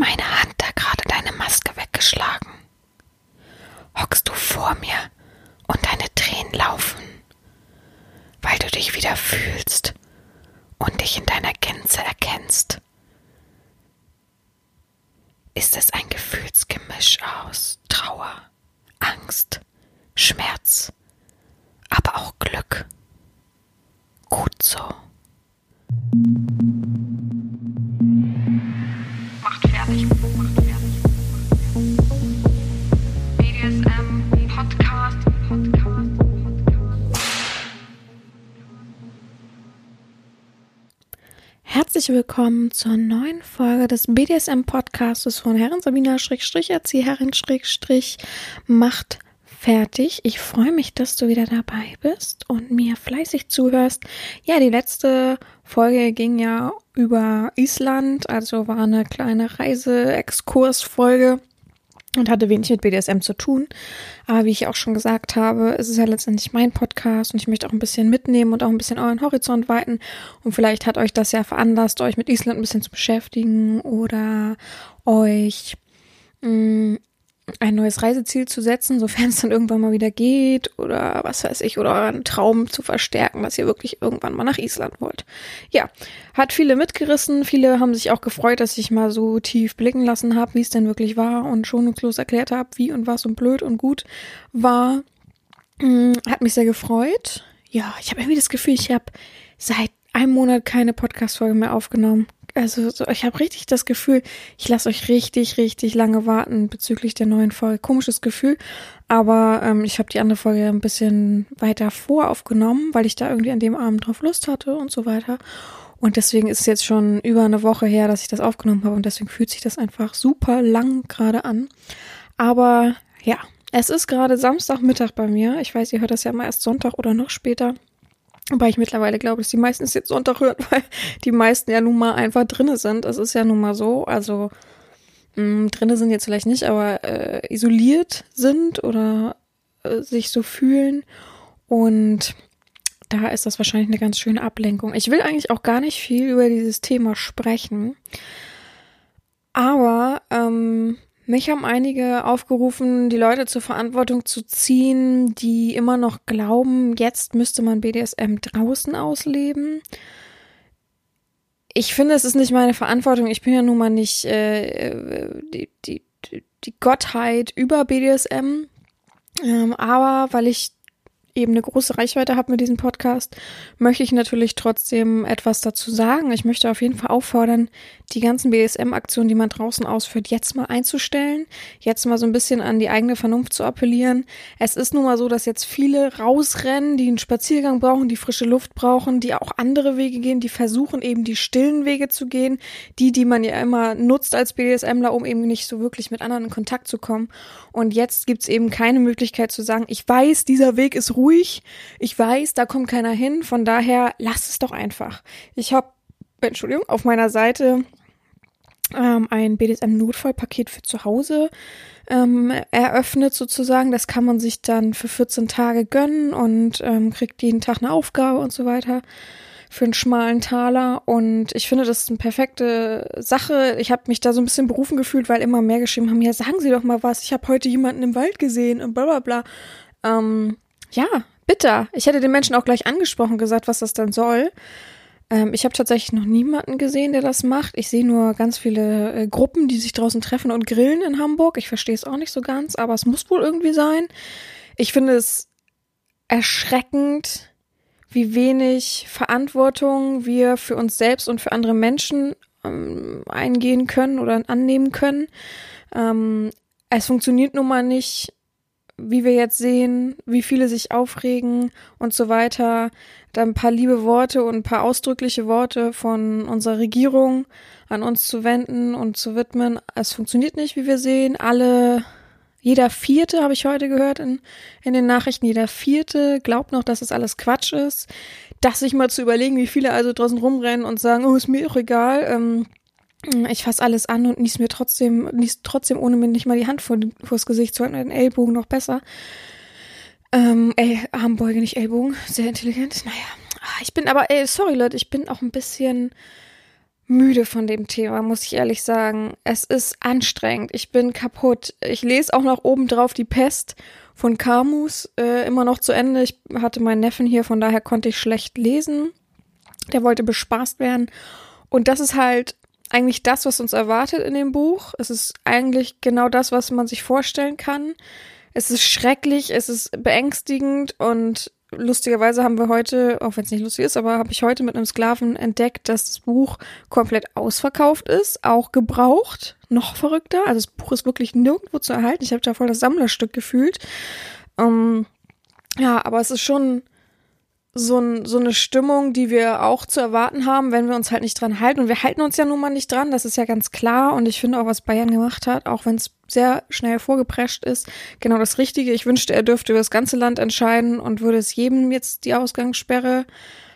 meine Hand da gerade deine Maske weggeschlagen? Hockst du vor mir und deine Tränen laufen, weil du dich wieder fühlst willkommen zur neuen Folge des BDSM Podcasts von Herren Sabina Schrägstrich macht fertig. Ich freue mich, dass du wieder dabei bist und mir fleißig zuhörst. Ja, die letzte Folge ging ja über Island, also war eine kleine Reise-Exkurs-Folge und hatte wenig mit BDSM zu tun. Aber wie ich auch schon gesagt habe, es ist ja letztendlich mein Podcast und ich möchte auch ein bisschen mitnehmen und auch ein bisschen euren Horizont weiten. Und vielleicht hat euch das ja veranlasst, euch mit Island ein bisschen zu beschäftigen oder euch mh, ein neues Reiseziel zu setzen, sofern es dann irgendwann mal wieder geht oder was weiß ich, oder euren Traum zu verstärken, dass ihr wirklich irgendwann mal nach Island wollt. Ja, hat viele mitgerissen, viele haben sich auch gefreut, dass ich mal so tief blicken lassen habe, wie es denn wirklich war und schonungslos erklärt habe, wie und was und blöd und gut war. Hm, Hat mich sehr gefreut. Ja, ich habe irgendwie das Gefühl, ich habe seit einem Monat keine Podcast-Folge mehr aufgenommen. Also so, ich habe richtig das Gefühl, ich lasse euch richtig, richtig lange warten bezüglich der neuen Folge. Komisches Gefühl, aber ähm, ich habe die andere Folge ein bisschen weiter vor aufgenommen, weil ich da irgendwie an dem Abend drauf Lust hatte und so weiter. Und deswegen ist es jetzt schon über eine Woche her, dass ich das aufgenommen habe und deswegen fühlt sich das einfach super lang gerade an. Aber ja, es ist gerade Samstagmittag bei mir. Ich weiß, ihr hört das ja mal erst Sonntag oder noch später. Wobei ich mittlerweile glaube, dass die meisten es jetzt Sonntag hören, weil die meisten ja nun mal einfach drinne sind. Es ist ja nun mal so. Also mh, drinne sind jetzt vielleicht nicht, aber äh, isoliert sind oder äh, sich so fühlen. Und da ist das wahrscheinlich eine ganz schöne Ablenkung. Ich will eigentlich auch gar nicht viel über dieses Thema sprechen. Aber ähm, mich haben einige aufgerufen, die Leute zur Verantwortung zu ziehen, die immer noch glauben, jetzt müsste man BDSM draußen ausleben. Ich finde, es ist nicht meine Verantwortung. Ich bin ja nun mal nicht äh, die, die, die Gottheit über BDSM. Ähm, aber weil ich eben eine große Reichweite habe mit diesem Podcast, möchte ich natürlich trotzdem etwas dazu sagen. Ich möchte auf jeden Fall auffordern, die ganzen BDSM-Aktionen, die man draußen ausführt, jetzt mal einzustellen, jetzt mal so ein bisschen an die eigene Vernunft zu appellieren. Es ist nun mal so, dass jetzt viele rausrennen, die einen Spaziergang brauchen, die frische Luft brauchen, die auch andere Wege gehen, die versuchen eben die stillen Wege zu gehen, die, die man ja immer nutzt als BDSMler, um eben nicht so wirklich mit anderen in Kontakt zu kommen. Und jetzt gibt's eben keine Möglichkeit zu sagen, ich weiß, dieser Weg ist ruhig, ich weiß, da kommt keiner hin, von daher lass es doch einfach. Ich habe, Entschuldigung, auf meiner Seite ähm, ein BDSM-Notfallpaket für zu Hause ähm, eröffnet sozusagen. Das kann man sich dann für 14 Tage gönnen und ähm, kriegt jeden Tag eine Aufgabe und so weiter für einen schmalen Taler. Und ich finde, das ist eine perfekte Sache. Ich habe mich da so ein bisschen berufen gefühlt, weil immer mehr geschrieben haben, ja, sagen Sie doch mal was, ich habe heute jemanden im Wald gesehen und bla bla bla. Ähm, ja, bitter. Ich hätte den Menschen auch gleich angesprochen, gesagt, was das dann soll. Ähm, ich habe tatsächlich noch niemanden gesehen, der das macht. Ich sehe nur ganz viele äh, Gruppen, die sich draußen treffen und grillen in Hamburg. Ich verstehe es auch nicht so ganz, aber es muss wohl irgendwie sein. Ich finde es erschreckend, wie wenig Verantwortung wir für uns selbst und für andere Menschen ähm, eingehen können oder annehmen können. Ähm, es funktioniert nun mal nicht, wie wir jetzt sehen, wie viele sich aufregen und so weiter. Da ein paar liebe Worte und ein paar ausdrückliche Worte von unserer Regierung an uns zu wenden und zu widmen. Es funktioniert nicht, wie wir sehen. Alle jeder Vierte, habe ich heute gehört in, in den Nachrichten, jeder Vierte glaubt noch, dass es alles Quatsch ist. Das sich mal zu überlegen, wie viele also draußen rumrennen und sagen, oh, ist mir auch egal, ähm, ich fasse alles an und nies mir trotzdem, nies trotzdem, ohne mir nicht mal die Hand vor, vors Gesicht zu halten, den Ellbogen noch besser. Ähm, ey, Armbeuge, nicht Ellbogen, sehr intelligent. Naja, Ah, ich bin aber, ey, sorry Leute, ich bin auch ein bisschen müde von dem Thema, muss ich ehrlich sagen. Es ist anstrengend. Ich bin kaputt. Ich lese auch noch obendrauf die Pest von Camus äh, immer noch zu Ende. Ich hatte meinen Neffen hier, von daher konnte ich schlecht lesen. Der wollte bespaßt werden. Und das ist halt eigentlich das, was uns erwartet in dem Buch. Es ist eigentlich genau das, was man sich vorstellen kann. Es ist schrecklich, es ist beängstigend und lustigerweise haben wir heute, auch wenn es nicht lustig ist, aber habe ich heute mit einem Sklaven entdeckt, dass das Buch komplett ausverkauft ist, auch gebraucht, noch verrückter. Also das Buch ist wirklich nirgendwo zu erhalten. Ich habe da voll das Sammlerstück gefühlt. Ähm, ja, aber es ist schon so, ein, so eine Stimmung, die wir auch zu erwarten haben, wenn wir uns halt nicht dran halten. Und wir halten uns ja nun mal nicht dran, das ist ja ganz klar. Und ich finde auch, was Bayern gemacht hat, auch wenn es sehr schnell vorgeprescht ist, genau das Richtige. Ich wünschte, er dürfte über das ganze Land entscheiden und würde es jedem jetzt die Ausgangssperre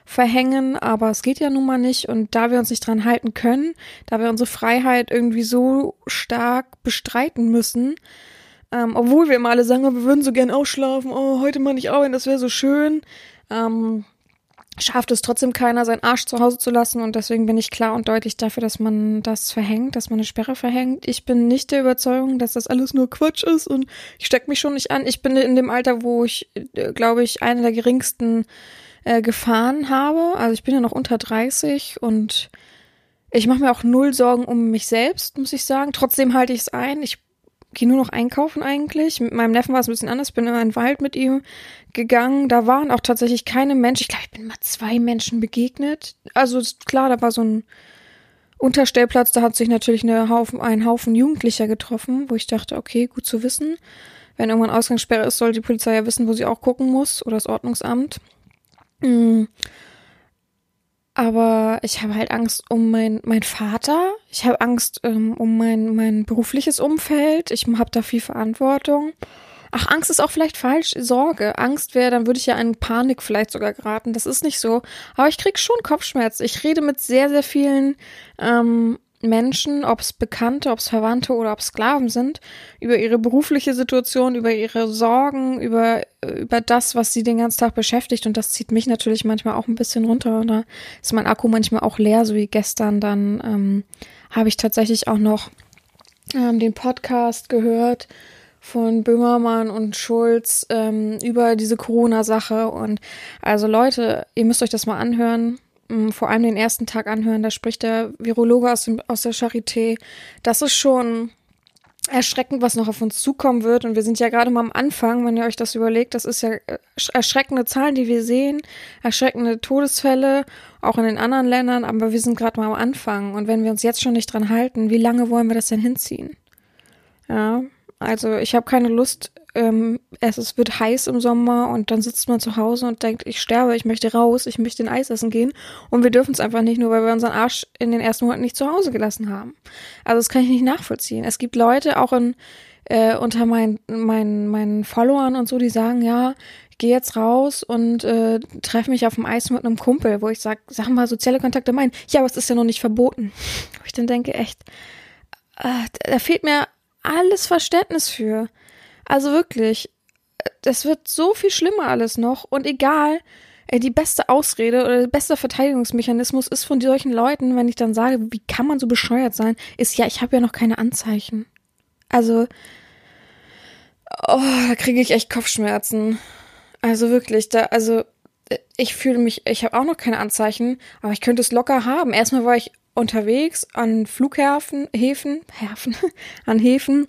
verhängen, aber es geht ja nun mal nicht. Und da wir uns nicht dran halten können, da wir unsere Freiheit irgendwie so stark bestreiten müssen, ähm, obwohl wir immer alle sagen, oh, wir würden so gern ausschlafen, oh, heute mal nicht arbeiten, das wäre so schön, ähm, schafft es trotzdem keiner, seinen Arsch zu Hause zu lassen und deswegen bin ich klar und deutlich dafür, dass man das verhängt, dass man eine Sperre verhängt. Ich bin nicht der Überzeugung, dass das alles nur Quatsch ist und ich stecke mich schon nicht an. Ich bin in dem Alter, wo ich, äh, glaube ich, eine der geringsten äh, Gefahren habe. Also ich bin ja noch unter 30 und ich mache mir auch null Sorgen um mich selbst, muss ich sagen. Trotzdem halte ich es ein. Ich gehe nur noch einkaufen eigentlich. Mit meinem Neffen war es ein bisschen anders. Ich bin in einen Wald mit ihm gegangen. Da waren auch tatsächlich keine Menschen. Ich glaube, ich bin mal zwei Menschen begegnet. Also klar, da war so ein Unterstellplatz. Da hat sich natürlich eine Haufen, ein Haufen Jugendlicher getroffen, wo ich dachte, okay, gut zu wissen. Wenn irgendwann Ausgangssperre ist, soll die Polizei ja wissen, wo sie auch gucken muss oder das Ordnungsamt. Mhm. Aber ich habe halt Angst um mein, mein Vater. Ich habe Angst ähm, um mein, mein berufliches Umfeld. Ich habe da viel Verantwortung. Ach, Angst ist auch vielleicht falsch. Sorge. Angst wäre, dann würde ich ja in Panik vielleicht sogar geraten. Das ist nicht so. Aber ich krieg schon Kopfschmerz. Ich rede mit sehr, sehr vielen ähm, Menschen, ob es Bekannte, ob es Verwandte oder ob Sklaven sind, über ihre berufliche Situation, über ihre Sorgen, über, über das, was sie den ganzen Tag beschäftigt. Und das zieht mich natürlich manchmal auch ein bisschen runter. Und da ist mein Akku manchmal auch leer, so wie gestern. Dann ähm, habe ich tatsächlich auch noch ähm, den Podcast gehört von Böhmermann und Schulz ähm, über diese Corona-Sache. Und also Leute, ihr müsst euch das mal anhören vor allem den ersten Tag anhören. Da spricht der Virologe aus, dem, aus der Charité. Das ist schon erschreckend, was noch auf uns zukommen wird. Und wir sind ja gerade mal am Anfang, wenn ihr euch das überlegt. Das ist ja äh, erschreckende Zahlen, die wir sehen, erschreckende Todesfälle, auch in den anderen Ländern. Aber wir sind gerade mal am Anfang. Und wenn wir uns jetzt schon nicht dran halten, wie lange wollen wir das denn hinziehen? Ja, also ich habe keine Lust, ähm, es, es wird heiß im Sommer und dann sitzt man zu Hause und denkt, ich sterbe, ich möchte raus, ich möchte in Eis essen gehen und wir dürfen es einfach nicht, nur weil wir unseren Arsch in den ersten Monaten nicht zu Hause gelassen haben. Also das kann ich nicht nachvollziehen. Es gibt Leute auch in äh, unter meinen meinen meinen Followern und so, die sagen, ja, ich gehe jetzt raus und äh, treffe mich auf dem Eis mit einem Kumpel, wo ich sag, sag mal, soziale Kontakte meinen. Ja, aber es ist ja noch nicht verboten. Wo ich dann denke, echt, äh, da fehlt mir alles Verständnis für. Also wirklich, das wird so viel schlimmer alles noch und egal, die beste Ausrede oder der beste Verteidigungsmechanismus ist von solchen Leuten, wenn ich dann sage, wie kann man so bescheuert sein, ist ja, ich habe ja noch keine Anzeichen. Also, oh, da kriege ich echt Kopfschmerzen. Also wirklich, da, also ich fühle mich, ich habe auch noch keine Anzeichen, aber ich könnte es locker haben. Erstmal war ich unterwegs an Flughäfen, Häfen, Häfen, an Häfen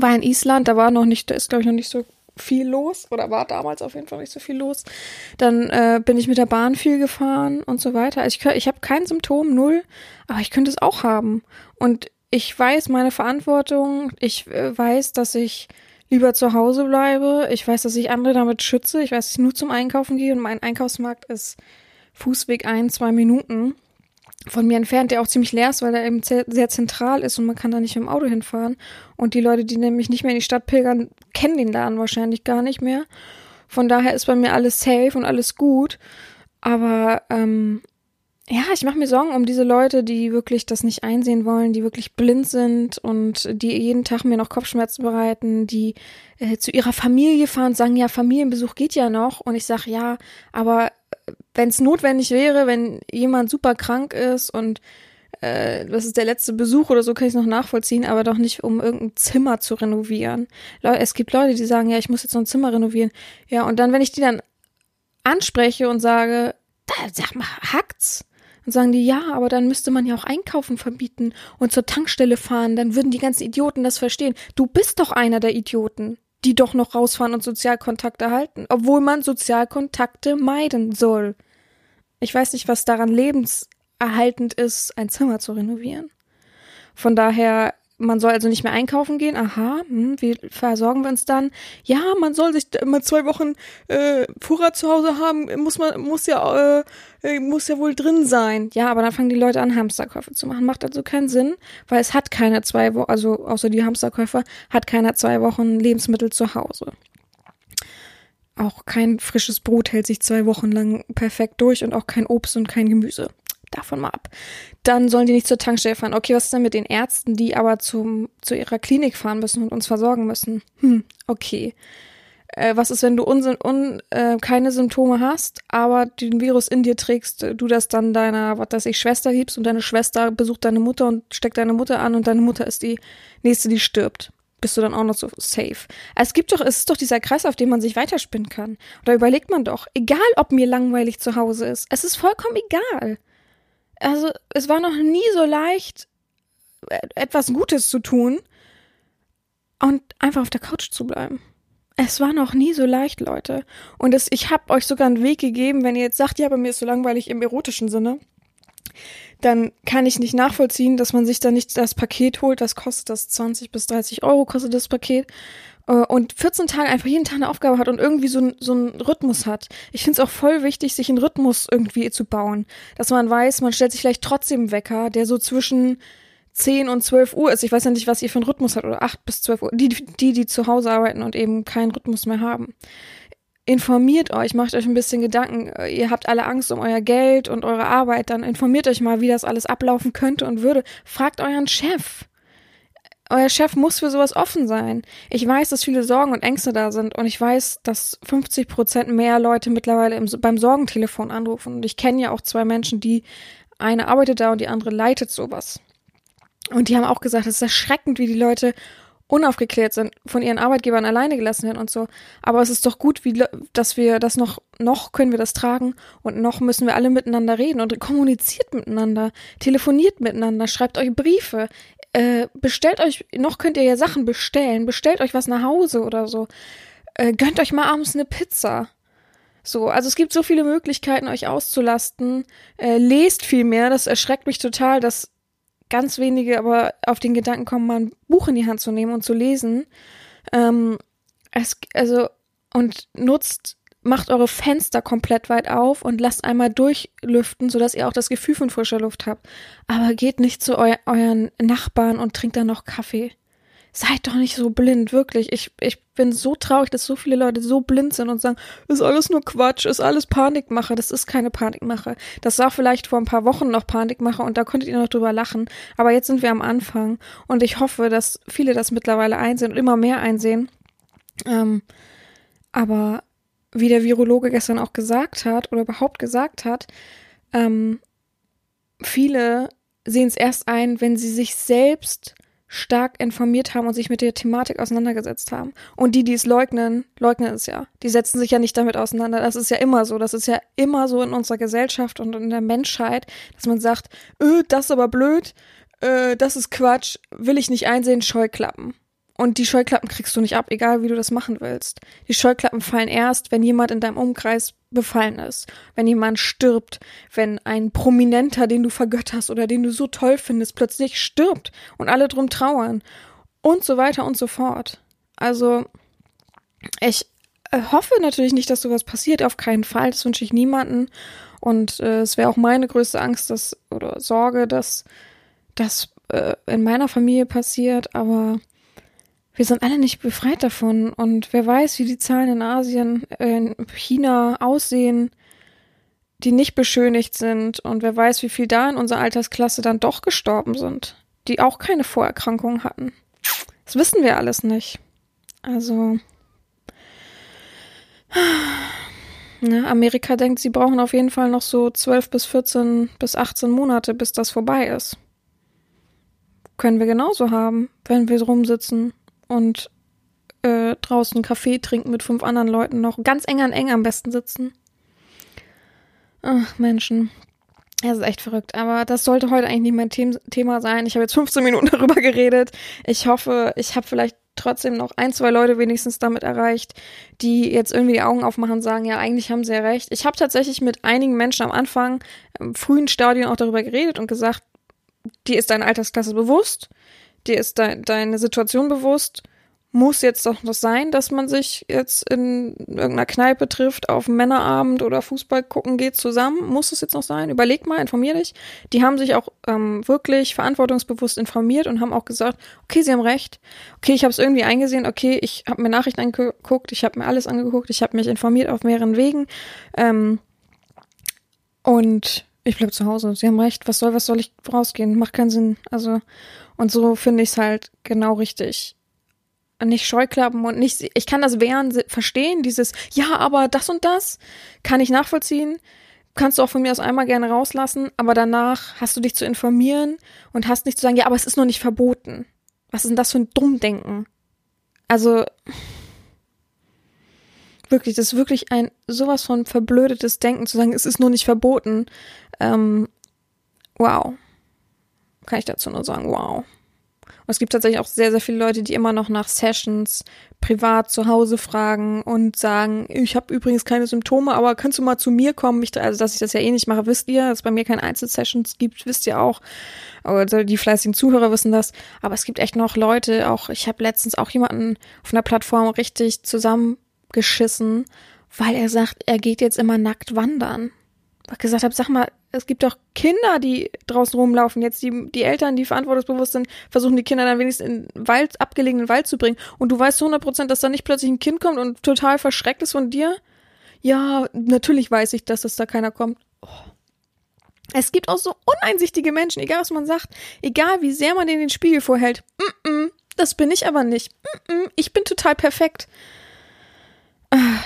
war in Island, da war noch nicht, da ist glaube ich noch nicht so viel los oder war damals auf jeden Fall nicht so viel los. Dann äh, bin ich mit der Bahn viel gefahren und so weiter. Also ich, ich habe kein Symptom, null, aber ich könnte es auch haben. Und ich weiß meine Verantwortung, ich äh, weiß, dass ich lieber zu Hause bleibe, ich weiß, dass ich andere damit schütze, ich weiß, dass ich nur zum Einkaufen gehe und mein Einkaufsmarkt ist Fußweg ein, zwei Minuten von mir entfernt, der auch ziemlich leer ist, weil er eben sehr zentral ist und man kann da nicht mit dem Auto hinfahren. Und die Leute, die nämlich nicht mehr in die Stadt pilgern, kennen den Laden wahrscheinlich gar nicht mehr. Von daher ist bei mir alles safe und alles gut. Aber ähm, ja, ich mache mir Sorgen um diese Leute, die wirklich das nicht einsehen wollen, die wirklich blind sind und die jeden Tag mir noch Kopfschmerzen bereiten, die äh, zu ihrer Familie fahren und sagen, ja, Familienbesuch geht ja noch. Und ich sage, ja, aber wenn es notwendig wäre, wenn jemand super krank ist und äh, das ist der letzte Besuch oder so, kann ich es noch nachvollziehen, aber doch nicht, um irgendein Zimmer zu renovieren. Es gibt Leute, die sagen, ja, ich muss jetzt noch ein Zimmer renovieren. Ja, und dann, wenn ich die dann anspreche und sage, da, sag mal, hackt's? Und sagen die, ja, aber dann müsste man ja auch Einkaufen verbieten und zur Tankstelle fahren, dann würden die ganzen Idioten das verstehen. Du bist doch einer der Idioten, die doch noch rausfahren und Sozialkontakte halten, obwohl man Sozialkontakte meiden soll. Ich weiß nicht, was daran lebenserhaltend ist, ein Zimmer zu renovieren. Von daher man soll also nicht mehr einkaufen gehen. Aha, hm, wie versorgen wir uns dann? Ja, man soll sich immer zwei Wochen äh, Vorrat zu Hause haben. Muss man, muss ja, äh, äh, muss ja wohl drin sein. Ja, aber dann fangen die Leute an, Hamsterkäufe zu machen. Macht also keinen Sinn, weil es hat keine zwei Wochen, also außer die Hamsterkäufer, hat keiner zwei Wochen Lebensmittel zu Hause. Auch kein frisches Brot hält sich zwei Wochen lang perfekt durch und auch kein Obst und kein Gemüse davon mal ab. Dann sollen die nicht zur Tankstelle fahren. Okay, was ist denn mit den Ärzten, die aber zum, zu ihrer Klinik fahren müssen und uns versorgen müssen? Hm, okay. Äh, was ist, wenn du un, un, äh, keine Symptome hast, aber den Virus in dir trägst, du das dann deiner, was weiß ich, Schwester gibst und deine Schwester besucht deine Mutter und steckt deine Mutter an und deine Mutter ist die nächste, die stirbt bist du dann auch noch so safe. Es gibt doch, es ist doch dieser Kreis, auf dem man sich weiterspinnen kann. Oder überlegt man doch, egal ob mir langweilig zu Hause ist, es ist vollkommen egal also es war noch nie so leicht, äh, etwas Gutes zu tun und einfach auf der Couch zu bleiben. Es war noch nie so leicht, Leute. Und es, ich habe euch sogar einen Weg gegeben, wenn ihr jetzt sagt, ja, bei mir ist so langweilig im erotischen Sinne, dann kann ich nicht nachvollziehen, dass man sich da nicht das Paket holt. Das kostet das 20 bis 30 Euro, kostet das Paket. Äh, und 14 Tage einfach jeden Tag eine Aufgabe hat und irgendwie so, so einen Rhythmus hat. Ich finde es auch voll wichtig, sich einen Rhythmus irgendwie zu bauen. Dass man weiß, man stellt sich vielleicht trotzdem einen Wecker, der so zwischen 10 und 12 Uhr ist. Ich weiß ja nicht, was ihr für einen Rhythmus habt, oder 8 bis 12 Uhr. Die, die, die zu Hause arbeiten und eben keinen Rhythmus mehr haben. Informiert euch, macht euch ein bisschen Gedanken. Ihr habt alle Angst um euer Geld und eure Arbeit, dann informiert euch mal, wie das alles ablaufen könnte und würde. Fragt euren Chef euer Chef muss für sowas offen sein. Ich weiß, dass viele Sorgen und Ängste da sind und ich weiß, dass 50 Prozent mehr Leute mittlerweile im, beim Sorgentelefon anrufen. Und ich kenne ja auch zwei Menschen, die eine arbeitet da und die andere leitet sowas. Und die haben auch gesagt, es ist erschreckend, wie die Leute unaufgeklärt sind, von ihren Arbeitgebern alleine gelassen werden und so. Aber es ist doch gut, wie, dass wir das noch, noch können wir das tragen und noch müssen wir alle miteinander reden und kommuniziert miteinander, telefoniert miteinander, schreibt euch Briefe. Äh, bestellt euch, noch könnt ihr ja Sachen bestellen, bestellt euch was nach Hause oder so. Äh, gönnt euch mal abends eine Pizza. So, also es gibt so viele Möglichkeiten, euch auszulasten. Äh, lest viel mehr. Das erschreckt mich total, dass ganz wenige aber auf den Gedanken kommen, mal ein Buch in die Hand zu nehmen und zu lesen. Ähm, es, also, und nutzt macht eure Fenster komplett weit auf und lasst einmal durchlüften, sodass ihr auch das Gefühl von frischer Luft habt. Aber geht nicht zu eu euren Nachbarn und trinkt dann noch Kaffee. Seid doch nicht so blind, wirklich. Ich, ich bin so traurig, dass so viele Leute so blind sind und sagen, ist alles nur Quatsch, ist alles Panikmache. Das ist keine Panikmache. Das war vielleicht vor ein paar Wochen noch Panikmache und da konntet ihr noch drüber lachen. Aber jetzt sind wir am Anfang und ich hoffe, dass viele das mittlerweile einsehen und immer mehr einsehen. Ähm, aber wie der Virologe gestern auch gesagt hat oder überhaupt gesagt hat, ähm, viele sehen es erst ein, wenn sie sich selbst stark informiert haben und sich mit der Thematik auseinandergesetzt haben. Und die, die es leugnen, leugnen es ja. Die setzen sich ja nicht damit auseinander. Das ist ja immer so. Das ist ja immer so in unserer Gesellschaft und in der Menschheit, dass man sagt, öh, das ist aber blöd, äh, das ist Quatsch, will ich nicht einsehen, Scheuklappen. Und die Scheuklappen kriegst du nicht ab, egal wie du das machen willst. Die Scheuklappen fallen erst, wenn jemand in deinem Umkreis befallen ist, wenn jemand stirbt, wenn ein Prominenter, den du vergötterst oder den du so toll findest, plötzlich stirbt und alle drum trauern und so weiter und so fort. Also ich äh, hoffe natürlich nicht, dass sowas passiert, auf keinen Fall, das wünsche ich niemanden und äh, es wäre auch meine größte Angst, dass oder Sorge, dass das äh, in meiner Familie passiert, aber wir sind alle nicht befreit davon. Und wer weiß, wie die Zahlen in Asien, äh, in China aussehen, die nicht beschönigt sind. Und wer weiß, wie viel da in unserer Altersklasse dann doch gestorben sind, die auch keine Vorerkrankungen hatten. Das wissen wir alles nicht. Also. Ne, Amerika denkt, sie brauchen auf jeden Fall noch so 12 bis 14 bis 18 Monate, bis das vorbei ist. können wir genauso haben, wenn wir rumsitzen und äh, draußen Kaffee trinken mit fünf anderen Leuten noch. Ganz eng an eng am besten sitzen. Ach, Menschen. Das ist echt verrückt. Aber das sollte heute eigentlich nicht mein The Thema sein. Ich habe jetzt 15 Minuten darüber geredet. Ich hoffe, ich habe vielleicht trotzdem noch ein, zwei Leute wenigstens damit erreicht, die jetzt irgendwie die Augen aufmachen und sagen, ja, eigentlich haben sie ja recht. Ich habe tatsächlich mit einigen Menschen am Anfang, im frühen Stadion auch darüber geredet und gesagt, dir ist deine Altersklasse bewusst, dir ist de deine Situation bewusst muss jetzt doch das sein, dass man sich jetzt in irgendeiner Kneipe trifft, auf Männerabend oder Fußball gucken geht zusammen? Muss es jetzt noch sein? Überleg mal, informier dich. Die haben sich auch ähm, wirklich verantwortungsbewusst informiert und haben auch gesagt, okay, sie haben recht. Okay, ich habe es irgendwie eingesehen. Okay, ich habe mir Nachrichten angeguckt, ich habe mir alles angeguckt, ich habe mich informiert auf mehreren Wegen. Ähm, und ich bleib zu Hause. Sie haben recht. Was soll, was soll ich rausgehen? Macht keinen Sinn. Also, und so finde ich es halt genau richtig nicht Scheuklappen und nicht, ich kann das Wehren verstehen, dieses, ja, aber das und das kann ich nachvollziehen. Kannst du auch von mir aus einmal gerne rauslassen, aber danach hast du dich zu informieren und hast nicht zu sagen, ja, aber es ist noch nicht verboten. Was ist denn das für ein Dummdenken? Also, wirklich, das ist wirklich ein sowas von verblödetes Denken zu sagen, es ist nur nicht verboten. Ähm, wow. Kann ich dazu nur sagen, wow. Und es gibt tatsächlich auch sehr, sehr viele Leute, die immer noch nach Sessions privat zu Hause fragen und sagen, ich habe übrigens keine Symptome, aber kannst du mal zu mir kommen? Ich, also, dass ich das ja eh nicht mache, wisst ihr, dass es bei mir keine Einzelsessions gibt, wisst ihr auch. Also die fleißigen Zuhörer wissen das. Aber es gibt echt noch Leute, auch ich habe letztens auch jemanden auf einer Plattform richtig zusammengeschissen, weil er sagt, er geht jetzt immer nackt wandern. Gesagt habe, sag mal, es gibt doch Kinder, die draußen rumlaufen. Jetzt die, die Eltern, die verantwortungsbewusst sind, versuchen die Kinder dann wenigstens in Wald, abgelegenen Wald zu bringen. Und du weißt zu 100 Prozent, dass da nicht plötzlich ein Kind kommt und total verschreckt ist von dir? Ja, natürlich weiß ich, dass das da keiner kommt. Oh. Es gibt auch so uneinsichtige Menschen, egal was man sagt, egal wie sehr man denen den Spiegel vorhält. Mm -mm, das bin ich aber nicht. Mm ich bin total perfekt. Ah.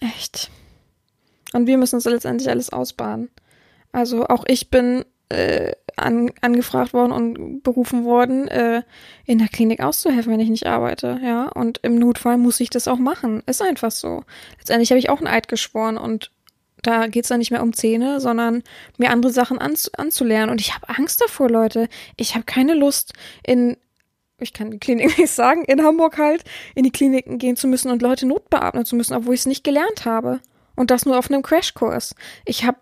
Echt. Und wir müssen uns letztendlich alles ausbaden. Also auch ich bin äh, an, angefragt worden und berufen worden, äh, in der Klinik auszuhelfen, wenn ich nicht arbeite, ja. Und im Notfall muss ich das auch machen. Ist einfach so. Letztendlich habe ich auch einen Eid geschworen und da geht's dann nicht mehr um Zähne, sondern mir andere Sachen anz anzulernen. Und ich habe Angst davor, Leute. Ich habe keine Lust, in, ich kann die Klinik nicht sagen, in Hamburg halt, in die Kliniken gehen zu müssen und Leute notbeatmen zu müssen, obwohl ich es nicht gelernt habe. Und das nur auf einem Crashkurs. Ich habe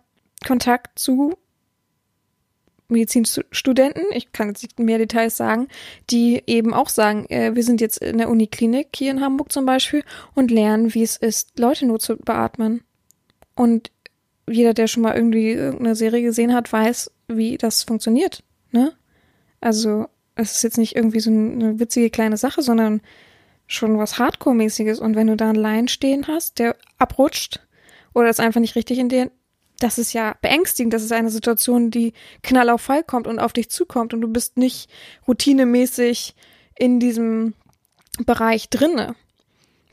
Kontakt zu Medizinstudenten, ich kann jetzt nicht mehr Details sagen, die eben auch sagen, äh, wir sind jetzt in der Uniklinik hier in Hamburg zum Beispiel und lernen, wie es ist, Leute nur zu beatmen. Und jeder, der schon mal irgendwie irgendeine Serie gesehen hat, weiß, wie das funktioniert. Ne? Also es ist jetzt nicht irgendwie so eine witzige kleine Sache, sondern schon was Hardcore-mäßiges. Und wenn du da einen Laien stehen hast, der abrutscht, oder ist einfach nicht richtig in dir, das ist ja beängstigend. Das ist eine Situation, die knall auf Fall kommt und auf dich zukommt und du bist nicht routinemäßig in diesem Bereich drinne.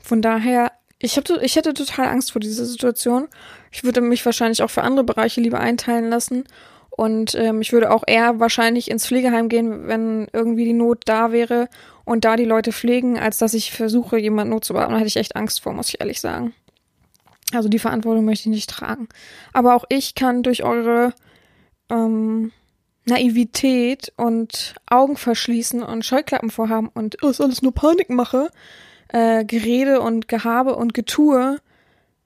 Von daher, ich, hab, ich hätte total Angst vor dieser Situation. Ich würde mich wahrscheinlich auch für andere Bereiche lieber einteilen lassen. Und ähm, ich würde auch eher wahrscheinlich ins Pflegeheim gehen, wenn irgendwie die Not da wäre und da die Leute pflegen, als dass ich versuche, jemand Not zu beatmen. Da hätte ich echt Angst vor, muss ich ehrlich sagen. Also die Verantwortung möchte ich nicht tragen. Aber auch ich kann durch eure ähm, Naivität und Augen verschließen und Scheuklappen vorhaben und oh, ist alles nur Panikmache, äh, Gerede und Gehabe und Getue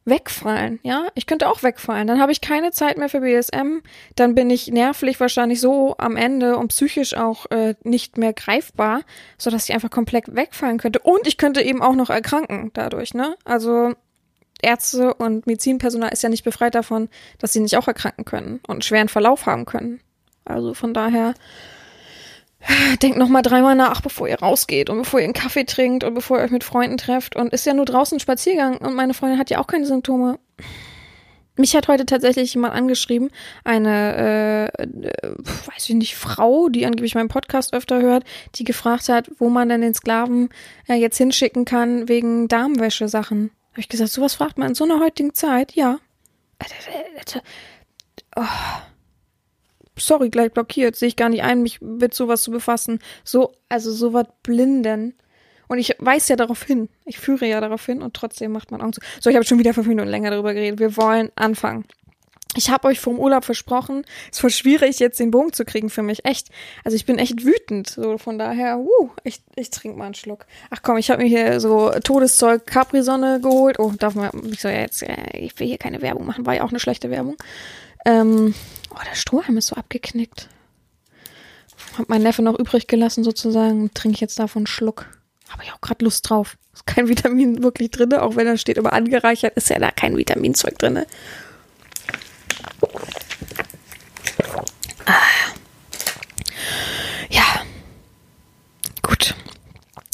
wegfallen, ja? Ich könnte auch wegfallen. Dann habe ich keine Zeit mehr für BSM. Dann bin ich nervlich wahrscheinlich so am Ende und psychisch auch äh, nicht mehr greifbar, so dass ich einfach komplett wegfallen könnte. Und ich könnte eben auch noch erkranken dadurch, ne? Also Ärzte und Medizinpersonal ist ja nicht befreit davon, dass sie nicht auch erkranken können und einen schweren Verlauf haben können. Also von daher denkt noch mal dreimal nach, bevor ihr rausgeht und bevor ihr einen Kaffee trinkt und bevor ihr euch mit Freunden trefft. Und ist ja nur draußen Spaziergang und meine Freundin hat ja auch keine Symptome. Mich hat heute tatsächlich jemand angeschrieben, eine, äh, äh, weiß ich nicht, Frau, die angeblich meinen Podcast öfter hört, die gefragt hat, wo man denn den Sklaven äh, jetzt hinschicken kann wegen Darmwäsche-Sachen. Habe ich gesagt, sowas fragt man in so einer heutigen Zeit? Ja. Oh. sorry, gleich blockiert. Sehe ich gar nicht ein, mich mit sowas zu befassen. So, also sowas blinden. Und ich weiß ja darauf hin. Ich führe ja darauf hin und trotzdem macht man Augen zu. So, ich habe schon wieder fünf Minuten länger darüber geredet. Wir wollen anfangen. Ich habe euch vom Urlaub versprochen, es voll schwierig, jetzt den Bogen zu kriegen für mich. Echt. Also ich bin echt wütend. So von daher, uh, ich, ich trinke mal einen Schluck. Ach komm, ich habe mir hier so Todeszeug Capri-Sonne geholt. Oh, darf man, ich soll ja jetzt, äh, ich will hier keine Werbung machen, war ja auch eine schlechte Werbung. Ähm, oh, der Strohhalm ist so abgeknickt. Hab mein Neffe noch übrig gelassen sozusagen, trinke ich jetzt davon einen Schluck. Habe ich auch gerade Lust drauf. Ist kein Vitamin wirklich drinne, auch wenn da steht immer angereichert, ist ja da kein Vitaminzeug drinne. Ah. Ja. Gut.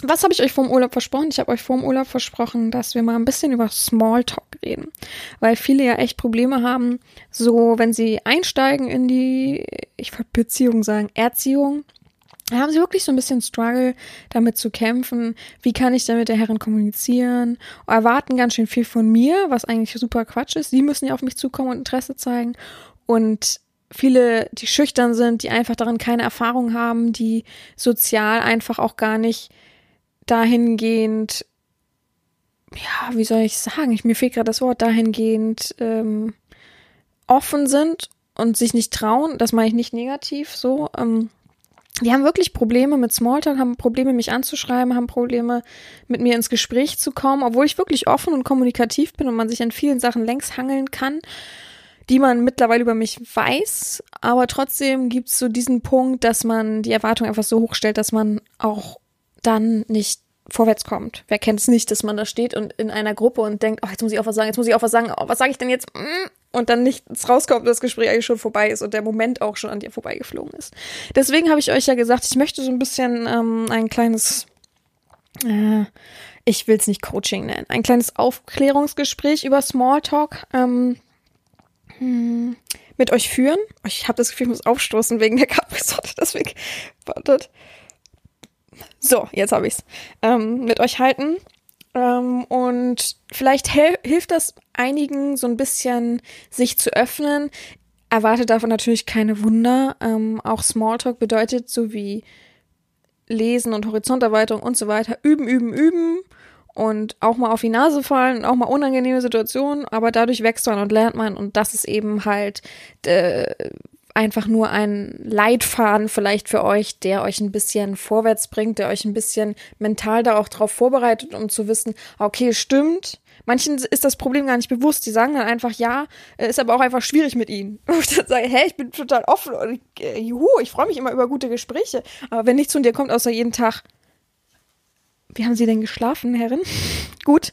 Was habe ich euch vom Urlaub versprochen? Ich habe euch vom Urlaub versprochen, dass wir mal ein bisschen über Smalltalk reden. Weil viele ja echt Probleme haben, so wenn sie einsteigen in die, ich würde Beziehung sagen, Erziehung, haben sie wirklich so ein bisschen Struggle, damit zu kämpfen. Wie kann ich denn mit der Herren kommunizieren? Erwarten ganz schön viel von mir, was eigentlich super Quatsch ist. Sie müssen ja auf mich zukommen und Interesse zeigen. Und viele, die schüchtern sind, die einfach darin keine Erfahrung haben, die sozial einfach auch gar nicht dahingehend, ja, wie soll ich sagen? Ich, mir fehlt gerade das Wort, dahingehend ähm, offen sind und sich nicht trauen. Das meine ich nicht negativ so. Ähm, die haben wirklich Probleme mit Smalltalk, haben Probleme, mich anzuschreiben, haben Probleme, mit mir ins Gespräch zu kommen, obwohl ich wirklich offen und kommunikativ bin und man sich an vielen Sachen längs hangeln kann, die man mittlerweile über mich weiß. Aber trotzdem gibt es so diesen Punkt, dass man die Erwartung einfach so hoch stellt, dass man auch dann nicht vorwärts kommt. Wer kennt es nicht, dass man da steht und in einer Gruppe und denkt, oh, jetzt muss ich auch was sagen, jetzt muss ich auch was sagen, oh, was sage ich denn jetzt? Und dann nichts rauskommt, das Gespräch eigentlich schon vorbei ist und der Moment auch schon an dir vorbeigeflogen ist. Deswegen habe ich euch ja gesagt, ich möchte so ein bisschen ähm, ein kleines, äh, ich will es nicht Coaching nennen, ein kleines Aufklärungsgespräch über Smalltalk ähm, hm, mit euch führen. Ich habe das Gefühl, ich muss aufstoßen wegen der Capri-Sorte, deswegen wartet. So, jetzt habe ich's. Ähm, mit euch halten. Ähm, und vielleicht hilft das einigen so ein bisschen, sich zu öffnen. Erwartet davon natürlich keine Wunder. Ähm, auch Smalltalk bedeutet so wie Lesen und Horizonterweiterung und so weiter. Üben, üben, üben und auch mal auf die Nase fallen, auch mal unangenehme Situationen, aber dadurch wächst man und lernt man und das ist eben halt äh, einfach nur ein Leitfaden vielleicht für euch, der euch ein bisschen vorwärts bringt, der euch ein bisschen mental da auch drauf vorbereitet, um zu wissen, okay, stimmt. Manchen ist das Problem gar nicht bewusst. Die sagen dann einfach ja, äh, ist aber auch einfach schwierig mit ihnen. Und ich dann sage, hä, ich bin total offen und äh, juhu, ich freue mich immer über gute Gespräche. Aber wenn nichts von dir kommt, außer jeden Tag, wie haben Sie denn geschlafen, Herrin? Gut,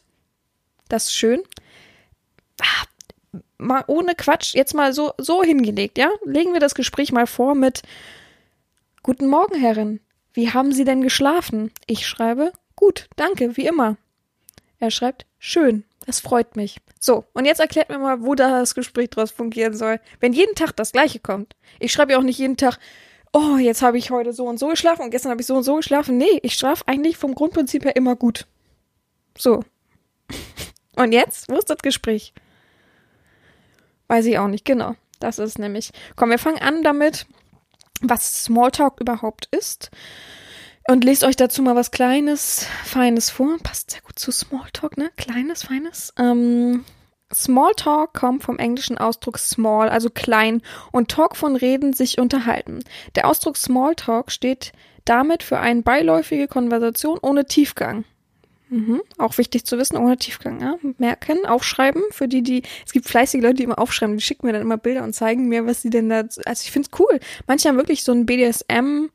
das ist schön. Mal ohne Quatsch jetzt mal so, so hingelegt, ja? Legen wir das Gespräch mal vor mit Guten Morgen, Herrin. Wie haben Sie denn geschlafen? Ich schreibe, gut, danke, wie immer. Er schreibt, schön, das freut mich. So, und jetzt erklärt mir mal, wo da das Gespräch draus fungieren soll. Wenn jeden Tag das Gleiche kommt. Ich schreibe ja auch nicht jeden Tag, oh, jetzt habe ich heute so und so geschlafen und gestern habe ich so und so geschlafen. Nee, ich schlafe eigentlich vom Grundprinzip her immer gut. So. Und jetzt, wo ist das Gespräch? Weiß ich auch nicht, genau. Das ist nämlich. Komm, wir fangen an damit, was Smalltalk überhaupt ist. Und lest euch dazu mal was Kleines, Feines vor. Passt sehr gut zu Smalltalk, ne? Kleines, Feines. Ähm, Smalltalk kommt vom englischen Ausdruck small, also klein, und Talk von Reden, sich unterhalten. Der Ausdruck Smalltalk steht damit für eine beiläufige Konversation ohne Tiefgang. Mhm. Auch wichtig zu wissen, ohne Tiefgang. Ja? Merken, aufschreiben. Für die, die, es gibt fleißige Leute, die immer aufschreiben, die schicken mir dann immer Bilder und zeigen mir, was sie denn da. Also ich find's cool. Manche haben wirklich so ein BDSM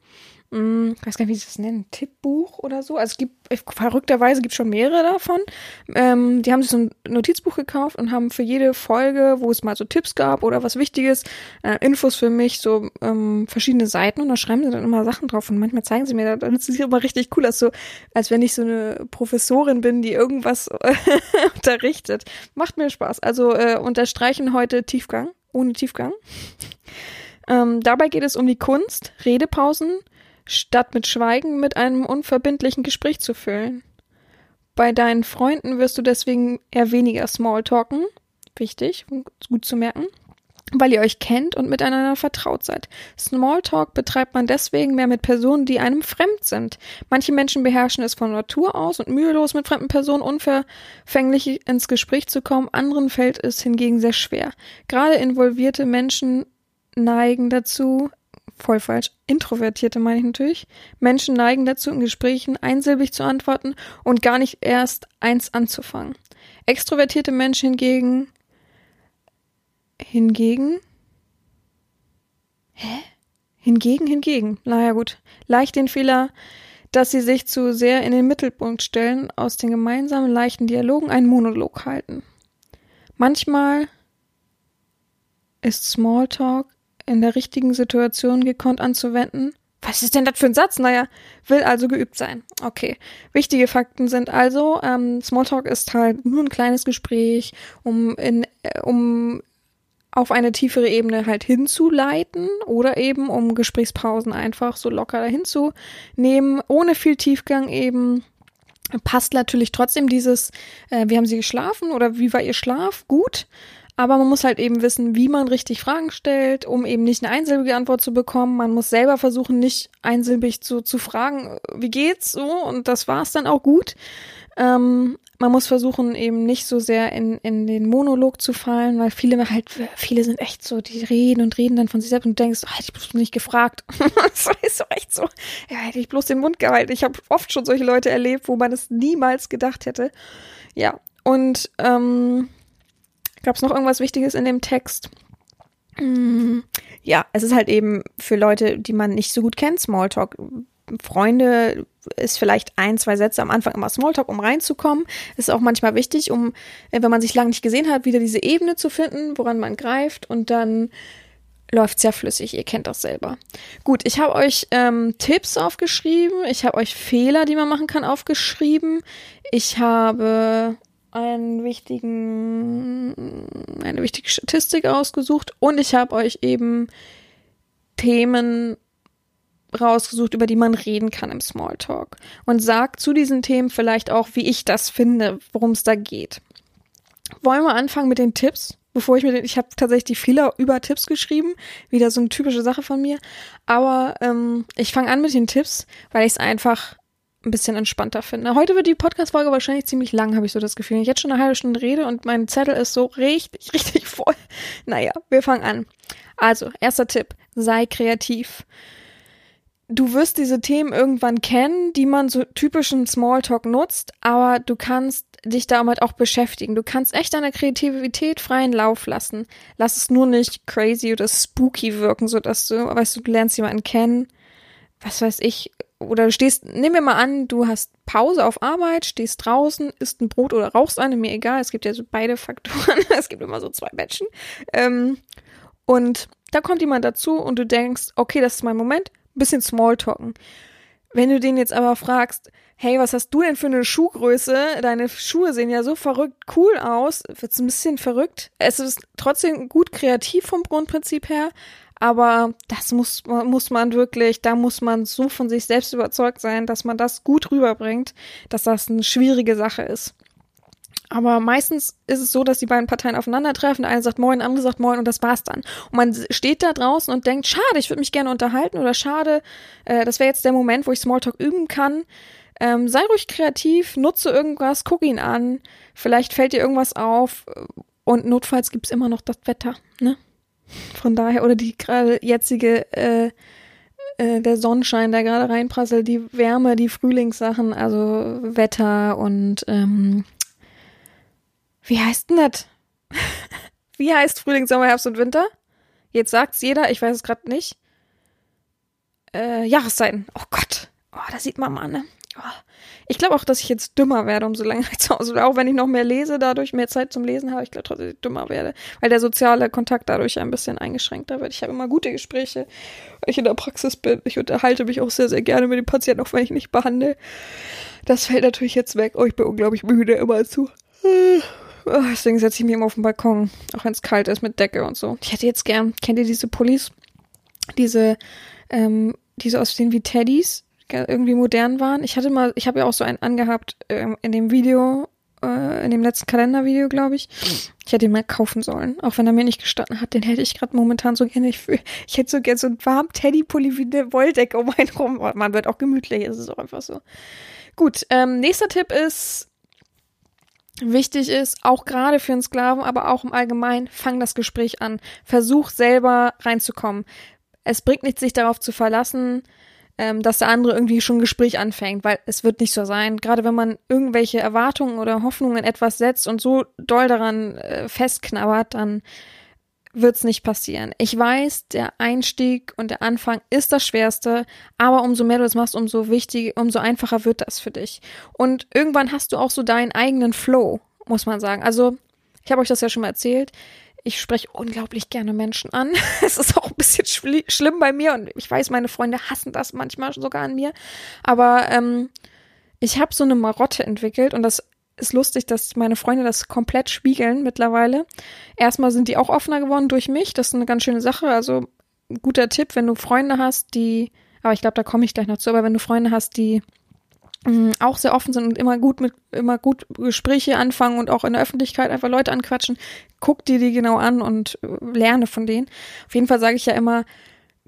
hm, ich weiß gar nicht, wie sie das nennen, Tippbuch oder so. Also es gibt, verrückterweise gibt es schon mehrere davon. Ähm, die haben sich so ein Notizbuch gekauft und haben für jede Folge, wo es mal so Tipps gab oder was Wichtiges, äh, Infos für mich, so ähm, verschiedene Seiten und da schreiben sie dann immer Sachen drauf und manchmal zeigen sie mir, dann ist es immer richtig cool, als so, als wenn ich so eine Professorin bin, die irgendwas unterrichtet. Macht mir Spaß. Also äh, unterstreichen heute Tiefgang, ohne Tiefgang. Ähm, dabei geht es um die Kunst, Redepausen, statt mit Schweigen mit einem unverbindlichen Gespräch zu füllen. Bei deinen Freunden wirst du deswegen eher weniger Smalltalken. Wichtig, gut zu merken. weil ihr euch kennt und miteinander vertraut seid. Smalltalk betreibt man deswegen mehr mit Personen, die einem fremd sind. Manche Menschen beherrschen es von Natur aus und mühelos mit fremden Personen unverfänglich ins Gespräch zu kommen. Anderen fällt es hingegen sehr schwer. Gerade involvierte Menschen neigen dazu, voll falsch, introvertierte meine ich natürlich, Menschen neigen dazu, in Gesprächen einsilbig zu antworten und gar nicht erst eins anzufangen. Extrovertierte Menschen hingegen Hingegen. Hä? Hingegen, hingegen. Naja, gut. Leicht den Fehler, dass sie sich zu sehr in den Mittelpunkt stellen, aus den gemeinsamen leichten Dialogen einen Monolog halten. Manchmal ist Smalltalk in der richtigen Situation gekonnt anzuwenden. Was ist denn das für ein Satz? Naja, will also geübt sein. Okay. Wichtige Fakten sind also, ähm, Smalltalk ist halt nur ein kleines Gespräch, um in, äh, um auf eine tiefere Ebene halt hinzuleiten oder eben um Gesprächspausen einfach so locker dahin zu nehmen, ohne viel Tiefgang eben. Passt natürlich trotzdem dieses, äh, wie haben Sie geschlafen oder wie war Ihr Schlaf? Gut. Aber man muss halt eben wissen, wie man richtig Fragen stellt, um eben nicht eine einsilbige Antwort zu bekommen. Man muss selber versuchen, nicht einsilbig zu, zu fragen, wie geht's so? Und das war's dann auch gut. Ähm, man muss versuchen, eben nicht so sehr in, in den Monolog zu fallen, weil viele halt, viele sind echt so, die reden und reden dann von sich selbst und du denkst, oh, hätte ich bloß nicht gefragt. das ist so echt so, ja, hätte ich bloß den Mund gehalten. Ich habe oft schon solche Leute erlebt, wo man es niemals gedacht hätte. Ja, und ähm, gab es noch irgendwas Wichtiges in dem Text? Mm, ja, es ist halt eben für Leute, die man nicht so gut kennt, Smalltalk Freunde ist vielleicht ein, zwei Sätze am Anfang immer Smalltalk, um reinzukommen. Ist auch manchmal wichtig, um, äh, wenn man sich lange nicht gesehen hat, wieder diese Ebene zu finden, woran man greift und dann läuft sehr flüssig. Ihr kennt das selber. Gut, ich habe euch ähm, Tipps aufgeschrieben. Ich habe euch Fehler, die man machen kann, aufgeschrieben. Ich habe einen wichtigen, eine wichtige Statistik ausgesucht und ich habe euch eben Themen rausgesucht, über die man reden kann im Smalltalk. Und sagt zu diesen Themen vielleicht auch, wie ich das finde, worum es da geht. Wollen wir anfangen mit den Tipps? Bevor ich mir den, ich habe tatsächlich die Fehler über Tipps geschrieben, wieder so eine typische Sache von mir. Aber ähm, ich fange an mit den Tipps, weil ich es einfach ein bisschen entspannter finde. Heute wird die Podcast-Folge wahrscheinlich ziemlich lang, habe ich so das Gefühl. Ich jetzt schon eine halbe Stunde rede und mein Zettel ist so richtig, richtig voll. Naja, wir fangen an. Also, erster Tipp, sei kreativ du wirst diese Themen irgendwann kennen, die man so typischen Smalltalk nutzt, aber du kannst dich damit auch beschäftigen. Du kannst echt deiner Kreativität freien Lauf lassen. Lass es nur nicht crazy oder spooky wirken, so dass du, weißt du, du lernst jemanden kennen, was weiß ich, oder du stehst, nimm mir mal an, du hast Pause auf Arbeit, stehst draußen, isst ein Brot oder rauchst eine, mir egal, es gibt ja so beide Faktoren, es gibt immer so zwei Batchen. Ähm, und da kommt jemand dazu und du denkst, okay, das ist mein Moment, bisschen Smalltalken. Wenn du den jetzt aber fragst, hey, was hast du denn für eine Schuhgröße? Deine Schuhe sehen ja so verrückt cool aus. Wird's ein bisschen verrückt. Es ist trotzdem gut kreativ vom Grundprinzip her, aber das muss, muss man wirklich, da muss man so von sich selbst überzeugt sein, dass man das gut rüberbringt, dass das eine schwierige Sache ist. Aber meistens ist es so, dass die beiden Parteien aufeinandertreffen. Der eine sagt Moin, der andere sagt Moin und das war's dann. Und man steht da draußen und denkt, schade, ich würde mich gerne unterhalten oder schade, äh, das wäre jetzt der Moment, wo ich Smalltalk üben kann. Ähm, sei ruhig kreativ, nutze irgendwas, guck ihn an. Vielleicht fällt dir irgendwas auf und notfalls gibt's immer noch das Wetter, ne? Von daher, oder die gerade jetzige, äh, äh, der Sonnenschein, der gerade reinprasselt, die Wärme, die Frühlingssachen, also Wetter und ähm, wie heißt denn das? Wie heißt Frühling, Sommer, Herbst und Winter? Jetzt sagt's jeder, ich weiß es gerade nicht. Äh, Jahreszeiten. Oh Gott. Oh, da sieht man mal, ne? Oh. Ich glaube auch, dass ich jetzt dümmer werde, umso länger ich zu Hause Auch wenn ich noch mehr lese, dadurch mehr Zeit zum Lesen habe, ich glaube trotzdem, dass ich dümmer werde. Weil der soziale Kontakt dadurch ein bisschen eingeschränkter wird. Ich habe immer gute Gespräche, weil ich in der Praxis bin. Ich unterhalte mich auch sehr, sehr gerne mit den Patienten, auch wenn ich nicht behandle. Das fällt natürlich jetzt weg. Oh, ich bin unglaublich müde immer zu. Oh, deswegen setze ich mich immer auf den Balkon, auch wenn es kalt ist mit Decke und so. Ich hätte jetzt gern, kennt ihr diese Pullis? Diese, ähm, die so aussehen wie Teddys, irgendwie modern waren. Ich hatte mal, ich habe ja auch so einen angehabt ähm, in dem Video äh, in dem letzten Kalendervideo, glaube ich. Ich hätte ihn mal kaufen sollen, auch wenn er mir nicht gestanden hat. Den hätte ich gerade momentan so gerne. Ich, ich hätte so gerne so einen warmen Teddypulli wie eine Wolldecke um einen rum. Oh, man wird auch gemütlich, es ist auch einfach so. Gut, ähm, nächster Tipp ist, wichtig ist, auch gerade für einen Sklaven, aber auch im Allgemeinen, fang das Gespräch an. Versuch selber reinzukommen. Es bringt nichts, sich darauf zu verlassen, ähm, dass der andere irgendwie schon ein Gespräch anfängt, weil es wird nicht so sein. Gerade wenn man irgendwelche Erwartungen oder Hoffnungen in etwas setzt und so doll daran äh, festknabbert, dann wird's nicht passieren. Ich weiß, der Einstieg und der Anfang ist das Schwerste, aber umso mehr du es machst, umso wichtiger, umso einfacher wird das für dich. Und irgendwann hast du auch so deinen eigenen Flow, muss man sagen. Also, ich habe euch das ja schon mal erzählt. Ich spreche unglaublich gerne Menschen an. Es ist auch ein bisschen schli schlimm bei mir und ich weiß, meine Freunde hassen das manchmal sogar an mir. Aber ähm, ich habe so eine Marotte entwickelt und das ist lustig, dass meine Freunde das komplett spiegeln mittlerweile. Erstmal sind die auch offener geworden durch mich. Das ist eine ganz schöne Sache. Also guter Tipp, wenn du Freunde hast, die, aber ich glaube, da komme ich gleich noch zu, aber wenn du Freunde hast, die auch sehr offen sind und immer gut mit, immer gut Gespräche anfangen und auch in der Öffentlichkeit einfach Leute anquatschen, guck dir die genau an und äh, lerne von denen. Auf jeden Fall sage ich ja immer,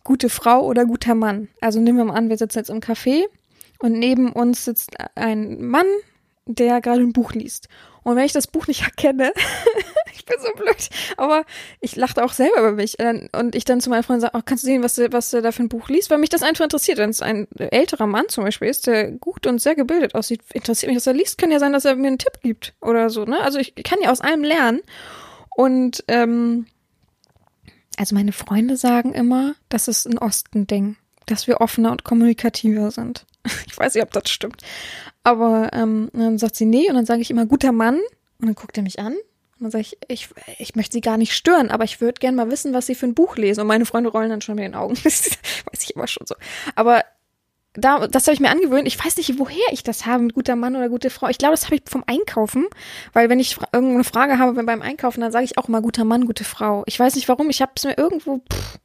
gute Frau oder guter Mann. Also nehmen wir mal an, wir sitzen jetzt im Café und neben uns sitzt ein Mann, der gerade ein Buch liest. Und wenn ich das Buch nicht erkenne, ich bin so blöd, aber ich lachte auch selber über mich. Und ich dann zu meiner Freundin sage, oh, kannst du sehen, was der, was der da für ein Buch liest? Weil mich das einfach interessiert. Wenn es ein älterer Mann zum Beispiel ist, der gut und sehr gebildet aussieht, interessiert mich, was er liest. Kann ja sein, dass er mir einen Tipp gibt oder so. Ne? Also ich kann ja aus allem lernen. Und ähm, also meine Freunde sagen immer, das ist ein Osten-Ding, dass wir offener und kommunikativer sind. Ich weiß nicht, ob das stimmt. Aber ähm, dann sagt sie nee und dann sage ich immer guter Mann und dann guckt er mich an und dann sage ich, ich, ich möchte sie gar nicht stören, aber ich würde gerne mal wissen, was sie für ein Buch lesen. Und meine Freunde rollen dann schon mit den Augen. Weiß ich immer schon so. Aber da, das habe ich mir angewöhnt. Ich weiß nicht, woher ich das habe mit guter Mann oder gute Frau. Ich glaube, das habe ich vom Einkaufen, weil wenn ich fra irgendeine Frage habe beim Einkaufen, dann sage ich auch immer guter Mann, gute Frau. Ich weiß nicht warum. Ich habe es mir irgendwo. Pff,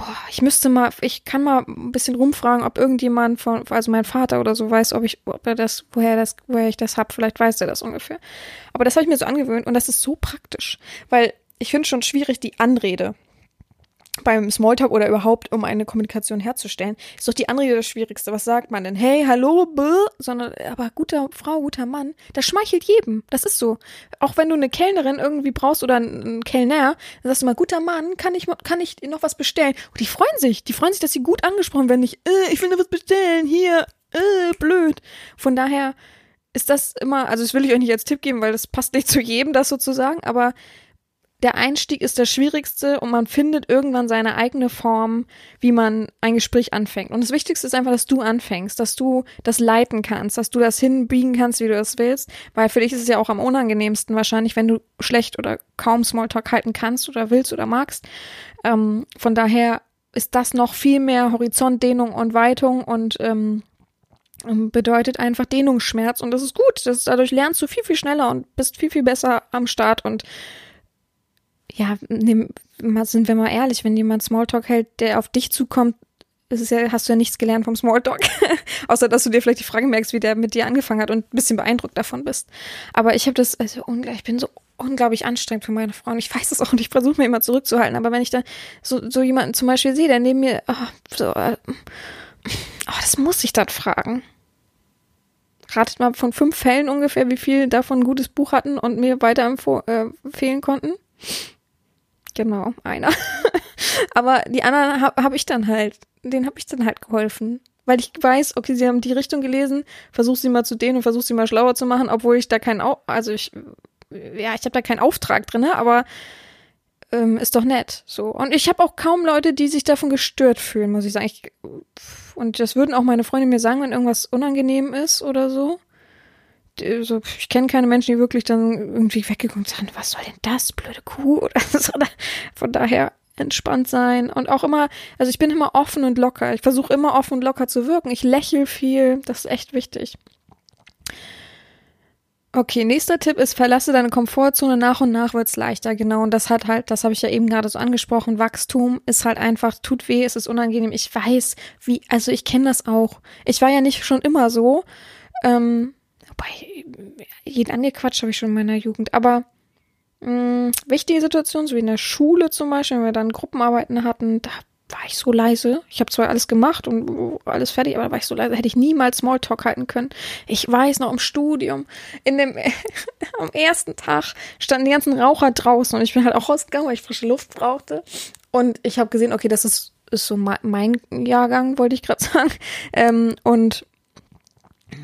boah, ich müsste mal, ich kann mal ein bisschen rumfragen, ob irgendjemand von, also mein Vater oder so weiß, ob ich, ob er das, woher das, woher ich das hab. Vielleicht weiß er das ungefähr. Aber das habe ich mir so angewöhnt und das ist so praktisch, weil ich finde schon schwierig die Anrede beim Smalltalk oder überhaupt, um eine Kommunikation herzustellen, ist doch die Anrede das Schwierigste. Was sagt man denn? Hey, hallo, bäh, sondern, aber guter Frau, guter Mann, das schmeichelt jedem. Das ist so. Auch wenn du eine Kellnerin irgendwie brauchst oder einen Kellner, dann sagst du mal, guter Mann, kann ich, kann ich noch was bestellen? Und die freuen sich. Die freuen sich, dass sie gut angesprochen werden. Nicht, äh, ich will noch was bestellen, hier, äh, blöd. Von daher ist das immer, also das will ich euch nicht als Tipp geben, weil das passt nicht zu jedem, das sozusagen, aber der Einstieg ist das Schwierigste und man findet irgendwann seine eigene Form, wie man ein Gespräch anfängt. Und das Wichtigste ist einfach, dass du anfängst, dass du das leiten kannst, dass du das hinbiegen kannst, wie du das willst, weil für dich ist es ja auch am unangenehmsten wahrscheinlich, wenn du schlecht oder kaum Smalltalk halten kannst oder willst oder magst. Ähm, von daher ist das noch viel mehr Horizontdehnung und Weitung und ähm, bedeutet einfach Dehnungsschmerz und das ist gut. Das, dadurch lernst du viel, viel schneller und bist viel, viel besser am Start und ja, nehm, sind wir mal ehrlich, wenn jemand Smalltalk hält, der auf dich zukommt, ist ja, hast du ja nichts gelernt vom Smalltalk. Außer, dass du dir vielleicht die Frage merkst, wie der mit dir angefangen hat und ein bisschen beeindruckt davon bist. Aber ich habe das, also ich bin so unglaublich anstrengend für meine Frau und ich weiß es auch und ich versuche mir immer zurückzuhalten. Aber wenn ich da so, so jemanden zum Beispiel sehe, der neben mir, oh, so, oh, das muss ich dann fragen. Ratet mal von fünf Fällen ungefähr, wie viel davon ein gutes Buch hatten und mir weiterempfehlen äh, konnten. Genau, einer. Aber die anderen habe hab ich dann halt, den habe ich dann halt geholfen. Weil ich weiß, okay, sie haben die Richtung gelesen, versuch sie mal zu denen und versuch sie mal schlauer zu machen, obwohl ich da keinen, Au also ich, ja, ich habe da keinen Auftrag drin, aber ähm, ist doch nett. So. Und ich habe auch kaum Leute, die sich davon gestört fühlen, muss ich sagen. Ich, und das würden auch meine Freunde mir sagen, wenn irgendwas unangenehm ist oder so so, ich kenne keine Menschen, die wirklich dann irgendwie weggekommen sind. Was soll denn das, blöde Kuh? Oder so. Von daher entspannt sein und auch immer, also ich bin immer offen und locker. Ich versuche immer offen und locker zu wirken. Ich lächle viel. Das ist echt wichtig. Okay, nächster Tipp ist, verlasse deine Komfortzone. Nach und nach wird's leichter, genau. Und das hat halt, das habe ich ja eben gerade so angesprochen. Wachstum ist halt einfach, tut weh, es ist unangenehm. Ich weiß, wie, also ich kenne das auch. Ich war ja nicht schon immer so. Ähm, wobei, jeden angequatscht habe ich schon in meiner Jugend. Aber mh, wichtige Situationen, so wie in der Schule zum Beispiel, wenn wir dann Gruppenarbeiten hatten, da war ich so leise. Ich habe zwar alles gemacht und alles fertig, aber da war ich so leise, hätte ich niemals Smalltalk halten können. Ich weiß noch im Studium, in dem am ersten Tag standen die ganzen Raucher draußen und ich bin halt auch rausgegangen, weil ich frische Luft brauchte. Und ich habe gesehen, okay, das ist, ist so mein Jahrgang, wollte ich gerade sagen. Ähm, und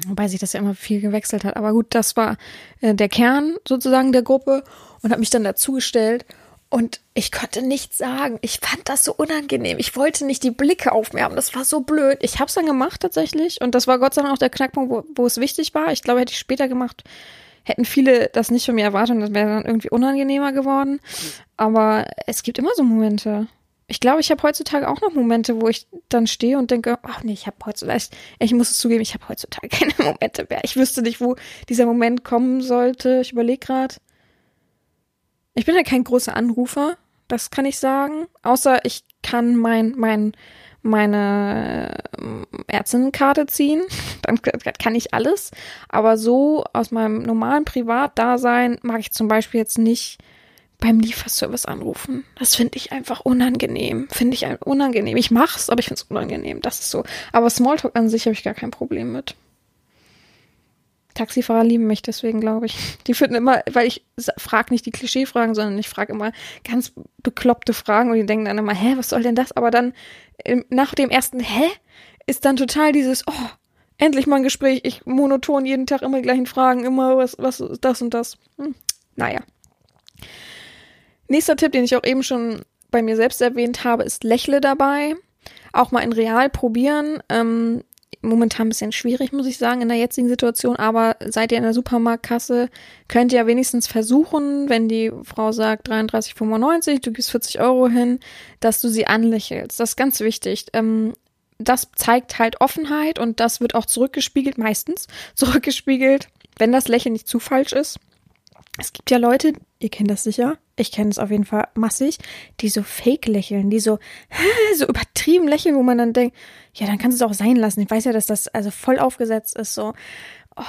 wobei sich das ja immer viel gewechselt hat. Aber gut, das war äh, der Kern sozusagen der Gruppe und habe mich dann dazugestellt. Und ich konnte nichts sagen. Ich fand das so unangenehm. Ich wollte nicht die Blicke auf mir haben. Das war so blöd. Ich habe es dann gemacht tatsächlich. Und das war Gott sei Dank auch der Knackpunkt, wo, wo es wichtig war. Ich glaube, hätte ich später gemacht, hätten viele das nicht von mir erwartet und das wäre dann irgendwie unangenehmer geworden. Aber es gibt immer so Momente. Ich glaube, ich habe heutzutage auch noch Momente, wo ich dann stehe und denke, ach nee, ich habe heutzutage, ich, ich muss es zugeben, ich habe heutzutage keine Momente mehr. Ich wüsste nicht, wo dieser Moment kommen sollte. Ich überlege gerade. Ich bin ja kein großer Anrufer, das kann ich sagen. Außer ich kann mein, mein, meine äh, Ärztinnenkarte ziehen, dann kann ich alles. Aber so aus meinem normalen Privatdasein mag ich zum Beispiel jetzt nicht beim Lieferservice anrufen. Das finde ich einfach unangenehm. Finde ich unangenehm. Ich mach's, aber ich finde es unangenehm. Das ist so. Aber Smalltalk an sich habe ich gar kein Problem mit. Taxifahrer lieben mich deswegen, glaube ich. Die finden immer, weil ich frage nicht die Klischeefragen, sondern ich frage immer ganz bekloppte Fragen und die denken dann immer, hä, was soll denn das? Aber dann nach dem ersten Hä ist dann total dieses, oh, endlich mal ein Gespräch, ich monoton jeden Tag immer die gleichen Fragen, immer was, was das und das. Hm, naja. Nächster Tipp, den ich auch eben schon bei mir selbst erwähnt habe, ist Lächle dabei. Auch mal in real probieren. Ähm, momentan ein bisschen schwierig, muss ich sagen, in der jetzigen Situation, aber seid ihr in der Supermarktkasse, könnt ihr ja wenigstens versuchen, wenn die Frau sagt 33,95, du gibst 40 Euro hin, dass du sie anlächelst. Das ist ganz wichtig. Ähm, das zeigt halt Offenheit und das wird auch zurückgespiegelt, meistens zurückgespiegelt, wenn das Lächeln nicht zu falsch ist. Es gibt ja Leute, ihr kennt das sicher, ich kenne es auf jeden Fall massig, die so fake lächeln, die so, so übertrieben lächeln, wo man dann denkt, ja, dann kannst du es auch sein lassen. Ich weiß ja, dass das also voll aufgesetzt ist, so. Oh.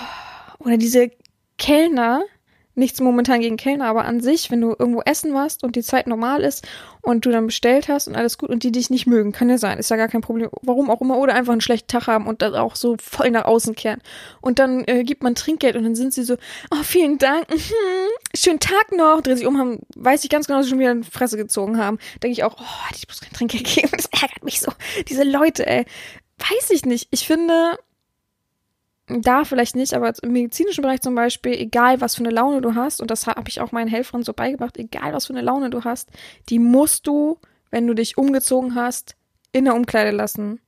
Oder diese Kellner, nichts momentan gegen Kellner, aber an sich, wenn du irgendwo essen warst und die Zeit normal ist und du dann bestellt hast und alles gut und die dich nicht mögen, kann ja sein, ist ja gar kein Problem, warum auch immer, oder einfach einen schlechten Tag haben und dann auch so voll nach außen kehren. Und dann äh, gibt man Trinkgeld und dann sind sie so, oh, vielen Dank, mhm, schönen Tag noch, drehen sich um, haben, weiß ich ganz genau, dass sie schon wieder eine Fresse gezogen haben. Denke ich auch, oh, ich bloß kein Trinkgeld gegeben, das ärgert mich so. Diese Leute, ey. Weiß ich nicht. Ich finde, da vielleicht nicht, aber im medizinischen Bereich zum Beispiel, egal was für eine Laune du hast, und das habe ich auch meinen Helfern so beigebracht, egal was für eine Laune du hast, die musst du, wenn du dich umgezogen hast, in der Umkleide lassen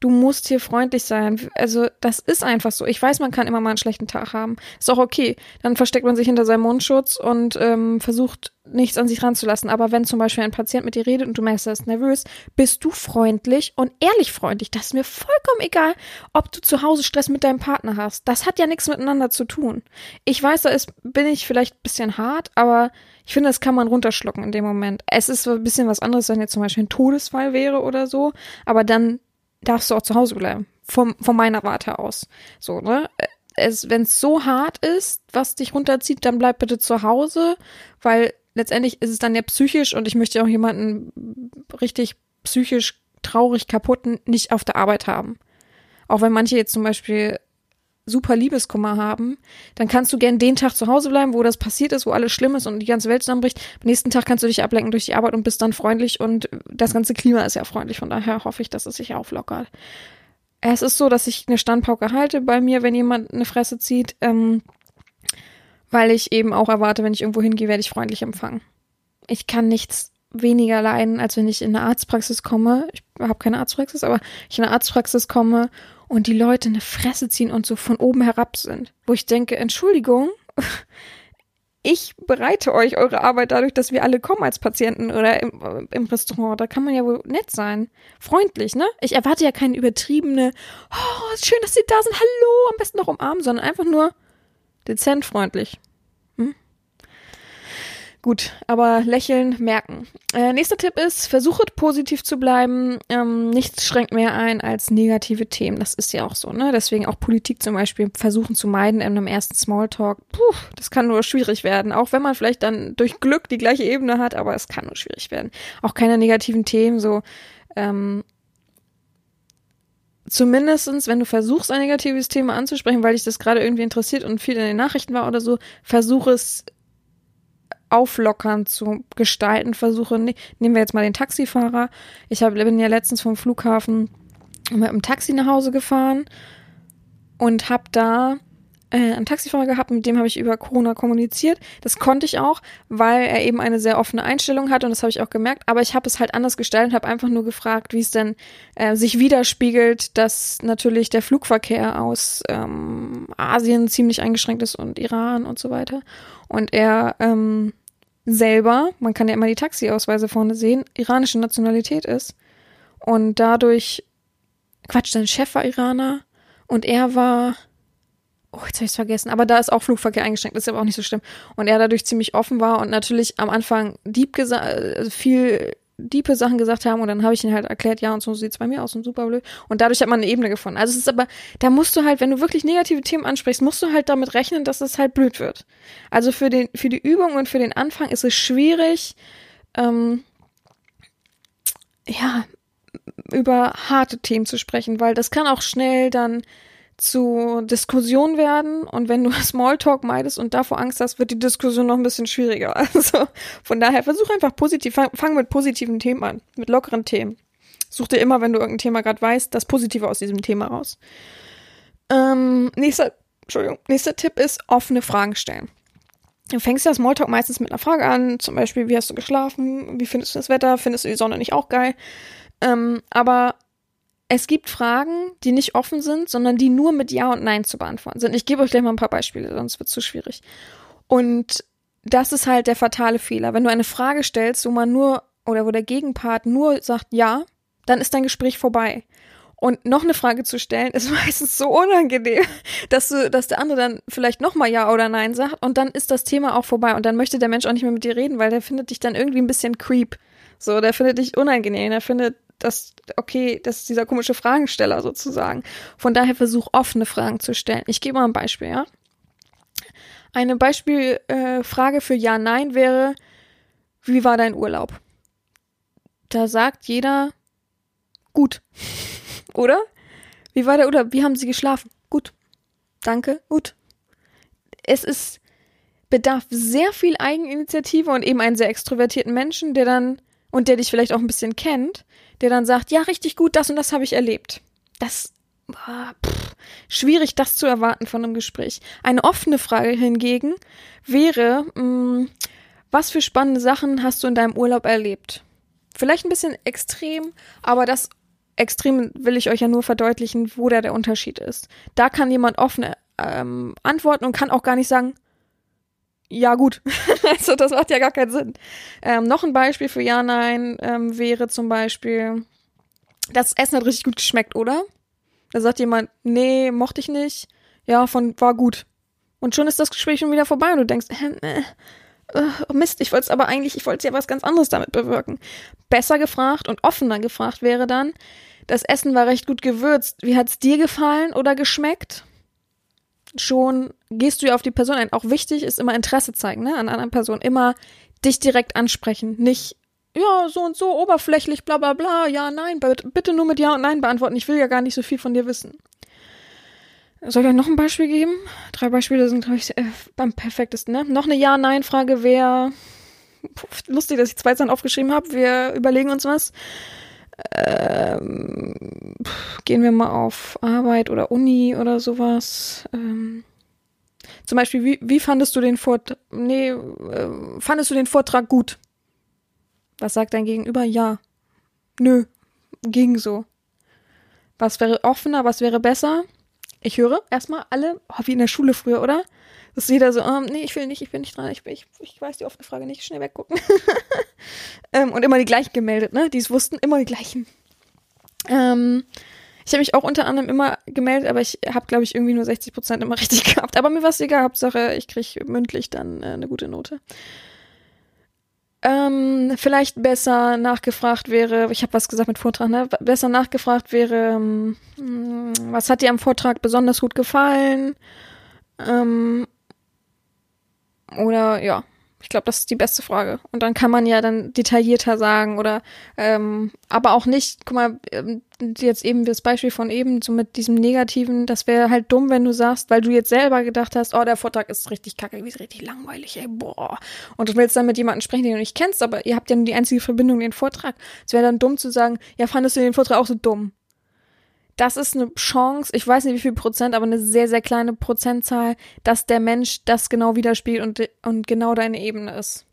du musst hier freundlich sein. Also das ist einfach so. Ich weiß, man kann immer mal einen schlechten Tag haben. Ist auch okay. Dann versteckt man sich hinter seinem Mundschutz und ähm, versucht nichts an sich ranzulassen. Aber wenn zum Beispiel ein Patient mit dir redet und du merkst, er ist nervös, bist du freundlich und ehrlich freundlich. Das ist mir vollkommen egal, ob du zu Hause Stress mit deinem Partner hast. Das hat ja nichts miteinander zu tun. Ich weiß, da ist, bin ich vielleicht ein bisschen hart, aber ich finde, das kann man runterschlucken in dem Moment. Es ist ein bisschen was anderes, wenn jetzt zum Beispiel ein Todesfall wäre oder so. Aber dann darfst du auch zu Hause bleiben. Vom, von meiner Warte aus. So, ne? Wenn es so hart ist, was dich runterzieht, dann bleib bitte zu Hause, weil letztendlich ist es dann ja psychisch und ich möchte auch jemanden richtig psychisch traurig kaputten nicht auf der Arbeit haben. Auch wenn manche jetzt zum Beispiel super Liebeskummer haben, dann kannst du gern den Tag zu Hause bleiben, wo das passiert ist, wo alles schlimm ist und die ganze Welt zusammenbricht. Am nächsten Tag kannst du dich ablenken durch die Arbeit und bist dann freundlich und das ganze Klima ist ja freundlich. Von daher hoffe ich, dass es sich auflockert. Es ist so, dass ich eine Standpauke halte bei mir, wenn jemand eine Fresse zieht, ähm, weil ich eben auch erwarte, wenn ich irgendwo hingehe, werde ich freundlich empfangen. Ich kann nichts weniger leiden, als wenn ich in eine Arztpraxis komme. Ich habe keine Arztpraxis, aber ich in eine Arztpraxis komme und die Leute eine Fresse ziehen und so von oben herab sind. Wo ich denke, Entschuldigung, ich bereite euch eure Arbeit dadurch, dass wir alle kommen als Patienten oder im, im, Restaurant. Da kann man ja wohl nett sein. Freundlich, ne? Ich erwarte ja keine übertriebene, oh, schön, dass Sie da sind, hallo, am besten noch umarmen, sondern einfach nur dezent freundlich. Gut, aber lächeln, merken. Äh, nächster Tipp ist, versuchet positiv zu bleiben. Ähm, nichts schränkt mehr ein als negative Themen. Das ist ja auch so, ne? Deswegen auch Politik zum Beispiel versuchen zu meiden in einem ersten Smalltalk. Puh, das kann nur schwierig werden. Auch wenn man vielleicht dann durch Glück die gleiche Ebene hat, aber es kann nur schwierig werden. Auch keine negativen Themen, so, ähm, zumindestens, wenn du versuchst, ein negatives Thema anzusprechen, weil dich das gerade irgendwie interessiert und viel in den Nachrichten war oder so, versuch es auflockern zu gestalten versuche. Ne, nehmen wir jetzt mal den Taxifahrer. Ich hab, bin ja letztens vom Flughafen mit einem Taxi nach Hause gefahren und habe da äh, einen Taxifahrer gehabt, mit dem habe ich über Corona kommuniziert. Das konnte ich auch, weil er eben eine sehr offene Einstellung hat und das habe ich auch gemerkt. Aber ich habe es halt anders gestaltet, habe einfach nur gefragt, wie es denn äh, sich widerspiegelt, dass natürlich der Flugverkehr aus ähm, Asien ziemlich eingeschränkt ist und Iran und so weiter. Und er ähm, selber, man kann ja immer die Taxiausweise vorne sehen, iranische Nationalität ist. Und dadurch, Quatsch, sein Chef war Iraner und er war, oh, jetzt habe ich es vergessen, aber da ist auch Flugverkehr eingeschränkt, das ist aber auch nicht so schlimm. Und er dadurch ziemlich offen war und natürlich am Anfang gesagt, also viel diepe Sachen gesagt haben und dann habe ich ihn halt erklärt, ja und so sieht's bei mir aus und super blöd und dadurch hat man eine Ebene gefunden. Also es ist aber, da musst du halt, wenn du wirklich negative Themen ansprichst, musst du halt damit rechnen, dass es halt blöd wird. Also für den, für die Übung und für den Anfang ist es schwierig, ähm, ja, über harte Themen zu sprechen, weil das kann auch schnell dann zu Diskussion werden und wenn du Smalltalk meidest und davor Angst hast, wird die Diskussion noch ein bisschen schwieriger. Also von daher versuch einfach positiv, fang, fang mit positiven Themen an, mit lockeren Themen. Such dir immer, wenn du irgendein Thema gerade weißt, das Positive aus diesem Thema raus. Ähm, nächster, Entschuldigung, nächster Tipp ist offene Fragen stellen. Du fängst ja Smalltalk meistens mit einer Frage an, zum Beispiel, wie hast du geschlafen, wie findest du das Wetter, findest du die Sonne nicht auch geil? Ähm, aber es gibt Fragen, die nicht offen sind, sondern die nur mit Ja und Nein zu beantworten sind. Ich gebe euch gleich mal ein paar Beispiele, sonst wird es zu schwierig. Und das ist halt der fatale Fehler. Wenn du eine Frage stellst, wo man nur oder wo der Gegenpart nur sagt Ja, dann ist dein Gespräch vorbei. Und noch eine Frage zu stellen, ist meistens so unangenehm, dass du, dass der andere dann vielleicht nochmal Ja oder Nein sagt und dann ist das Thema auch vorbei und dann möchte der Mensch auch nicht mehr mit dir reden, weil der findet dich dann irgendwie ein bisschen creep. So, der findet dich unangenehm, der findet das, okay, das ist dieser komische Fragensteller sozusagen. Von daher versuch offene Fragen zu stellen. Ich gebe mal ein Beispiel, ja. Eine Beispielfrage äh, für Ja, Nein wäre, wie war dein Urlaub? Da sagt jeder, gut. Oder? Wie war der Urlaub? Wie haben Sie geschlafen? Gut. Danke, gut. Es ist, bedarf sehr viel Eigeninitiative und eben einen sehr extrovertierten Menschen, der dann, und der dich vielleicht auch ein bisschen kennt, der dann sagt, ja, richtig gut, das und das habe ich erlebt. Das ah, pff, schwierig, das zu erwarten von einem Gespräch. Eine offene Frage hingegen wäre, mh, mm, was für spannende Sachen hast du in deinem Urlaub erlebt? Vielleicht ein bisschen extrem, aber das Extrem will ich euch ja nur verdeutlichen, wo da der Unterschied ist. Da kann jemand offen ähm, antworten und kann auch gar nicht sagen, ja gut. also das macht ja gar keinen Sinn. Ähm, noch ein Beispiel für Ja, Nein ähm, wäre zum Beispiel, das Essen hat richtig gut geschmeckt, oder? Da sagt jemand, nee, mochte ich nicht. Ja, von war gut. Und schon ist das Gespräch schon wieder vorbei und du denkst, äh, äh, oh Mist, ich wollte es aber eigentlich, ich wollte ja was ganz anderes damit bewirken. Besser gefragt und offener gefragt wäre dann, das Essen war recht gut gewürzt. Wie hat's dir gefallen oder geschmeckt? Schon gehst du ja auf die Person ein. Auch wichtig ist immer Interesse zeigen, ne, an einer Person. Immer dich direkt ansprechen. Nicht, ja, so und so, oberflächlich, bla, bla, bla, ja, nein, bitte nur mit Ja und Nein beantworten. Ich will ja gar nicht so viel von dir wissen. Soll ich euch noch ein Beispiel geben? Drei Beispiele sind, glaube ich, äh, beim perfektesten, ne? Noch eine Ja-Nein-Frage wäre, lustig, dass ich zwei Sachen aufgeschrieben habe. Wir überlegen uns was. Ähm, gehen wir mal auf Arbeit oder Uni oder sowas. Ähm, zum Beispiel, wie, wie fandest du den Vortrag? Nee, äh, fandest du den Vortrag gut? Was sagt dein Gegenüber? Ja. Nö. Ging so. Was wäre offener? Was wäre besser? Ich höre erstmal alle, oh, wie in der Schule früher, oder? Dass jeder so, ähm, nee, ich will nicht, ich bin nicht dran, ich, ich, ich weiß die offene Frage nicht, schnell weggucken. ähm, und immer die gleichen gemeldet, ne? Die es wussten, immer die gleichen. Ähm, ich habe mich auch unter anderem immer gemeldet, aber ich habe, glaube ich, irgendwie nur 60 Prozent immer richtig gehabt. Aber mir war es egal, Hauptsache, ich kriege mündlich dann äh, eine gute Note. ähm, vielleicht besser nachgefragt wäre, ich habe was gesagt mit Vortrag, ne? Besser nachgefragt wäre, ähm, was hat dir am Vortrag besonders gut gefallen? Ähm, oder ja, ich glaube, das ist die beste Frage. Und dann kann man ja dann detaillierter sagen oder ähm, aber auch nicht, guck mal, ähm, jetzt eben das Beispiel von eben, so mit diesem Negativen, das wäre halt dumm, wenn du sagst, weil du jetzt selber gedacht hast, oh, der Vortrag ist richtig kacke, wie ist richtig langweilig, ey, boah. Und du willst dann mit jemandem sprechen, den du nicht kennst, aber ihr habt ja nur die einzige Verbindung, den Vortrag. Es wäre dann dumm zu sagen, ja, fandest du den Vortrag auch so dumm? Das ist eine Chance, ich weiß nicht wie viel Prozent, aber eine sehr, sehr kleine Prozentzahl, dass der Mensch das genau widerspiegelt und, und genau deine Ebene ist.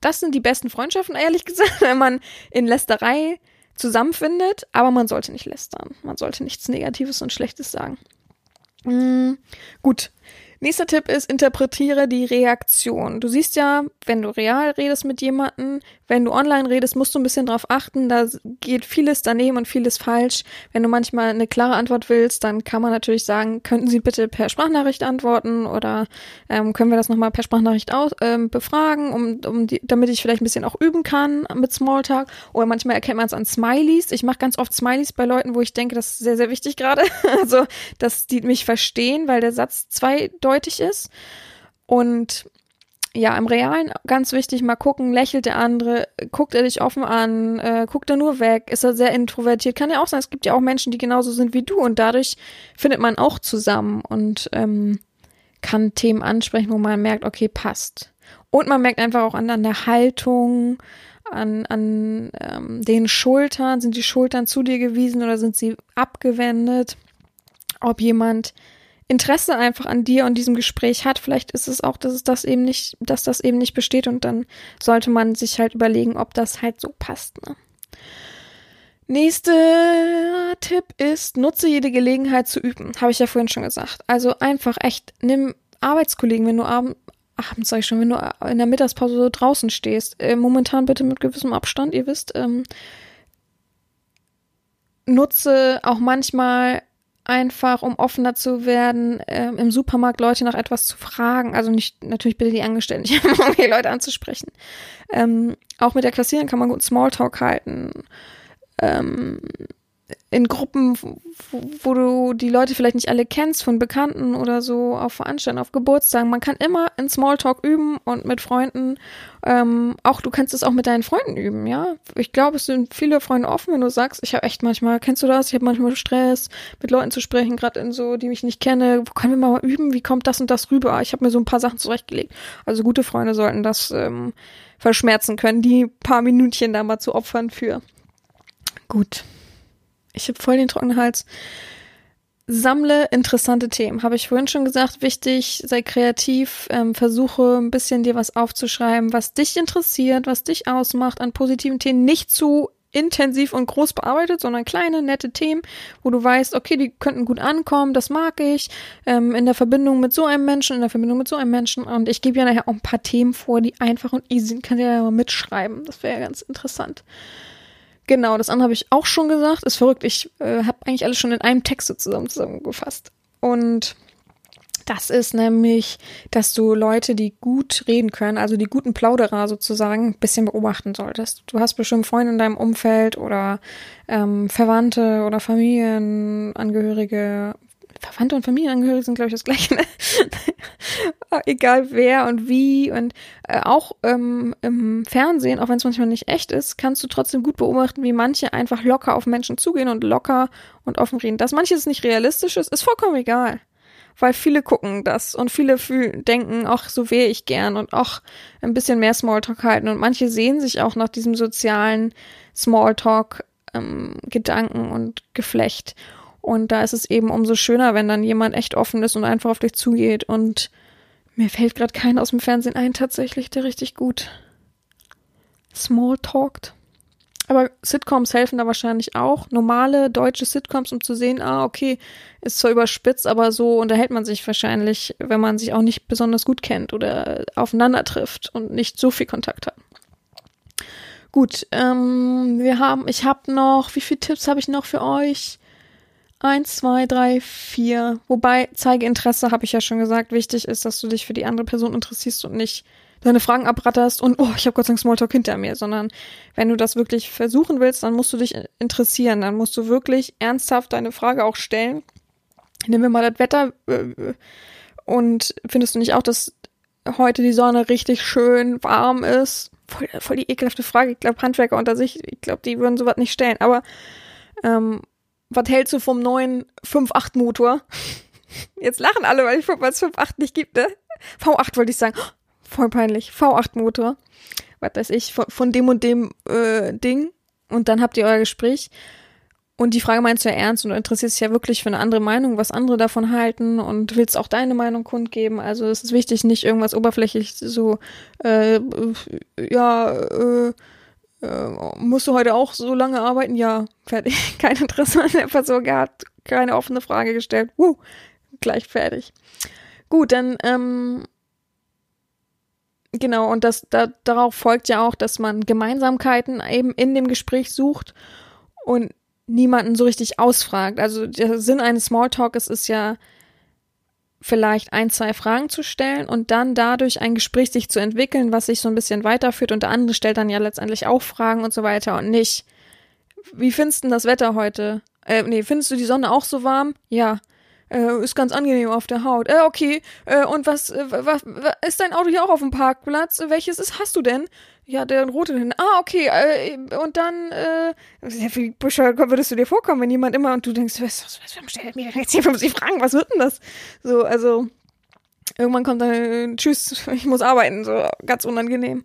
Das sind die besten Freundschaften, ehrlich gesagt, wenn man in Lästerei zusammenfindet, aber man sollte nicht lästern. Man sollte nichts Negatives und Schlechtes sagen. Mhm, gut. Nächster Tipp ist, interpretiere die Reaktion. Du siehst ja, wenn du real redest mit jemandem, wenn du online redest, musst du ein bisschen drauf achten. Da geht vieles daneben und vieles falsch. Wenn du manchmal eine klare Antwort willst, dann kann man natürlich sagen, könnten Sie bitte per Sprachnachricht antworten oder ähm, können wir das nochmal per Sprachnachricht aus, ähm, befragen, um, um die, damit ich vielleicht ein bisschen auch üben kann mit Smalltalk. Oder manchmal erkennt man es an Smileys. Ich mache ganz oft Smileys bei Leuten, wo ich denke, das ist sehr, sehr wichtig gerade. also, dass die mich verstehen, weil der Satz zweideutig eindeutig ist. Und ja, im Realen ganz wichtig, mal gucken, lächelt der andere, guckt er dich offen an, äh, guckt er nur weg, ist er sehr introvertiert. Kann ja auch sein, es gibt ja auch Menschen, die genauso sind wie du und dadurch findet man auch zusammen und ähm, kann Themen ansprechen, wo man merkt, okay, passt. Und man merkt einfach auch an, an der Haltung, an, an ähm, den Schultern, sind die Schultern zu dir gewiesen oder sind sie abgewendet? Ob jemand Interesse einfach an dir und diesem Gespräch hat. Vielleicht ist es auch, dass es das eben nicht, dass das eben nicht besteht und dann sollte man sich halt überlegen, ob das halt so passt. Ne? Nächster Tipp ist, nutze jede Gelegenheit zu üben. Habe ich ja vorhin schon gesagt. Also einfach echt, nimm Arbeitskollegen, wenn du abends, abends sag ich schon, wenn du in der Mittagspause so draußen stehst, äh, momentan bitte mit gewissem Abstand, ihr wisst, ähm, nutze auch manchmal einfach, um offener zu werden, äh, im Supermarkt Leute nach etwas zu fragen. Also nicht, natürlich bitte die Angestellten, um die Leute anzusprechen. Ähm, auch mit der Kassiererin kann man gut Smalltalk halten. Ähm, in Gruppen, wo, wo, du die Leute vielleicht nicht alle kennst, von Bekannten oder so, auf Veranstaltungen, auf Geburtstagen. Man kann immer in Smalltalk üben und mit Freunden. Ähm, auch du kannst es auch mit deinen Freunden üben, ja. Ich glaube, es sind viele Freunde offen, wenn du sagst, ich habe echt manchmal, kennst du das? Ich habe manchmal Stress, mit Leuten zu sprechen, gerade in so, die mich nicht kenne. Können wir mal üben? Wie kommt das und das rüber? Ich habe mir so ein paar Sachen zurechtgelegt. Also gute Freunde sollten das ähm, verschmerzen können, die paar Minütchen da mal zu opfern für. Gut ich habe voll den trockenen Hals. Sammle interessante Themen. Habe ich vorhin schon gesagt, wichtig, sei kreativ, ähm, versuche ein bisschen dir was aufzuschreiben, was dich interessiert, was dich ausmacht an positiven Themen. Nicht zu intensiv und groß bearbeitet, sondern kleine, nette Themen, wo du weißt, okay, die könnten gut ankommen, das mag ich, ähm, in der Verbindung mit so einem Menschen, in der Verbindung mit so einem Menschen. Und ich gebe ja nachher auch ein paar Themen vor, die einfach und easy sind. Kann dir ja mal mitschreiben. Das wäre ja ganz interessant. Genau, das andere habe ich auch schon gesagt. Ist verrückt. Ich äh, habe eigentlich alles schon in einem Text sozusagen zusammengefasst. Und das ist nämlich, dass du Leute, die gut reden können, also die guten Plauderer sozusagen, ein bisschen beobachten solltest. Du hast bestimmt Freunde in deinem Umfeld oder ähm, Verwandte oder Familienangehörige, Verwandte und Familienangehörige sind, glaube ich, das gleiche. Ne? Egal wer und wie. Und äh, auch ähm, im Fernsehen, auch wenn es manchmal nicht echt ist, kannst du trotzdem gut beobachten, wie manche einfach locker auf Menschen zugehen und locker und offen reden. Dass manches nicht realistisch ist, ist vollkommen egal. Weil viele gucken das und viele fühlen, denken, ach, so wäre ich gern und auch ein bisschen mehr Smalltalk halten. Und manche sehen sich auch nach diesem sozialen Smalltalk ähm, Gedanken und Geflecht. Und da ist es eben umso schöner, wenn dann jemand echt offen ist und einfach auf dich zugeht. Und mir fällt gerade keiner aus dem Fernsehen ein, tatsächlich, der richtig gut small talkt. Aber Sitcoms helfen da wahrscheinlich auch. Normale deutsche Sitcoms, um zu sehen, ah, okay, ist zwar überspitzt, aber so unterhält man sich wahrscheinlich, wenn man sich auch nicht besonders gut kennt oder aufeinander trifft und nicht so viel Kontakt hat. Gut, ähm, wir haben, ich habe noch, wie viele Tipps habe ich noch für euch? Eins, zwei, drei, vier. Wobei, zeige Interesse, habe ich ja schon gesagt. Wichtig ist, dass du dich für die andere Person interessierst und nicht deine Fragen abratterst und oh, ich habe Gott sei Dank Smalltalk hinter mir, sondern wenn du das wirklich versuchen willst, dann musst du dich interessieren, dann musst du wirklich ernsthaft deine Frage auch stellen. Nehmen wir mal das Wetter äh, und findest du nicht auch, dass heute die Sonne richtig schön warm ist? Voll, voll die ekelhafte Frage. Ich glaube, Handwerker unter sich, ich glaube, die würden sowas nicht stellen. Aber ähm, was hältst du vom neuen 5.8 Motor? Jetzt lachen alle, weil es 5.8 nicht gibt, ne? V8 wollte ich sagen. Voll peinlich. V8 Motor. Was weiß ich, von, von dem und dem äh, Ding. Und dann habt ihr euer Gespräch. Und die Frage meinst du ja ernst und du interessierst dich ja wirklich für eine andere Meinung, was andere davon halten und willst auch deine Meinung kundgeben. Also es ist wichtig, nicht irgendwas oberflächlich so, äh, ja, äh, äh, musst du heute auch so lange arbeiten? Ja, fertig. Kein Interesse an der Person gehabt, keine offene Frage gestellt. Wuh, gleich fertig. Gut, dann, ähm, genau, und das, da, darauf folgt ja auch, dass man Gemeinsamkeiten eben in dem Gespräch sucht und niemanden so richtig ausfragt. Also der Sinn eines Smalltalks ist ja vielleicht ein, zwei Fragen zu stellen und dann dadurch ein Gespräch sich zu entwickeln, was sich so ein bisschen weiterführt und der andere stellt dann ja letztendlich auch Fragen und so weiter und nicht, wie findest du das Wetter heute? Äh, nee, findest du die Sonne auch so warm? Ja. Äh, ist ganz angenehm auf der Haut. Äh, okay. Äh, und was, äh, was, was, ist dein Auto hier auch auf dem Parkplatz? Welches ist, hast du denn? Ja, der rote hin. Ah, okay. Äh, und dann, äh, wie bescheuert würdest du dir vorkommen, wenn jemand immer und du denkst, was, was, was stellt mir jetzt hier 50 Fragen, was wird denn das? So, also, irgendwann kommt dann, äh, tschüss, ich muss arbeiten, so, ganz unangenehm.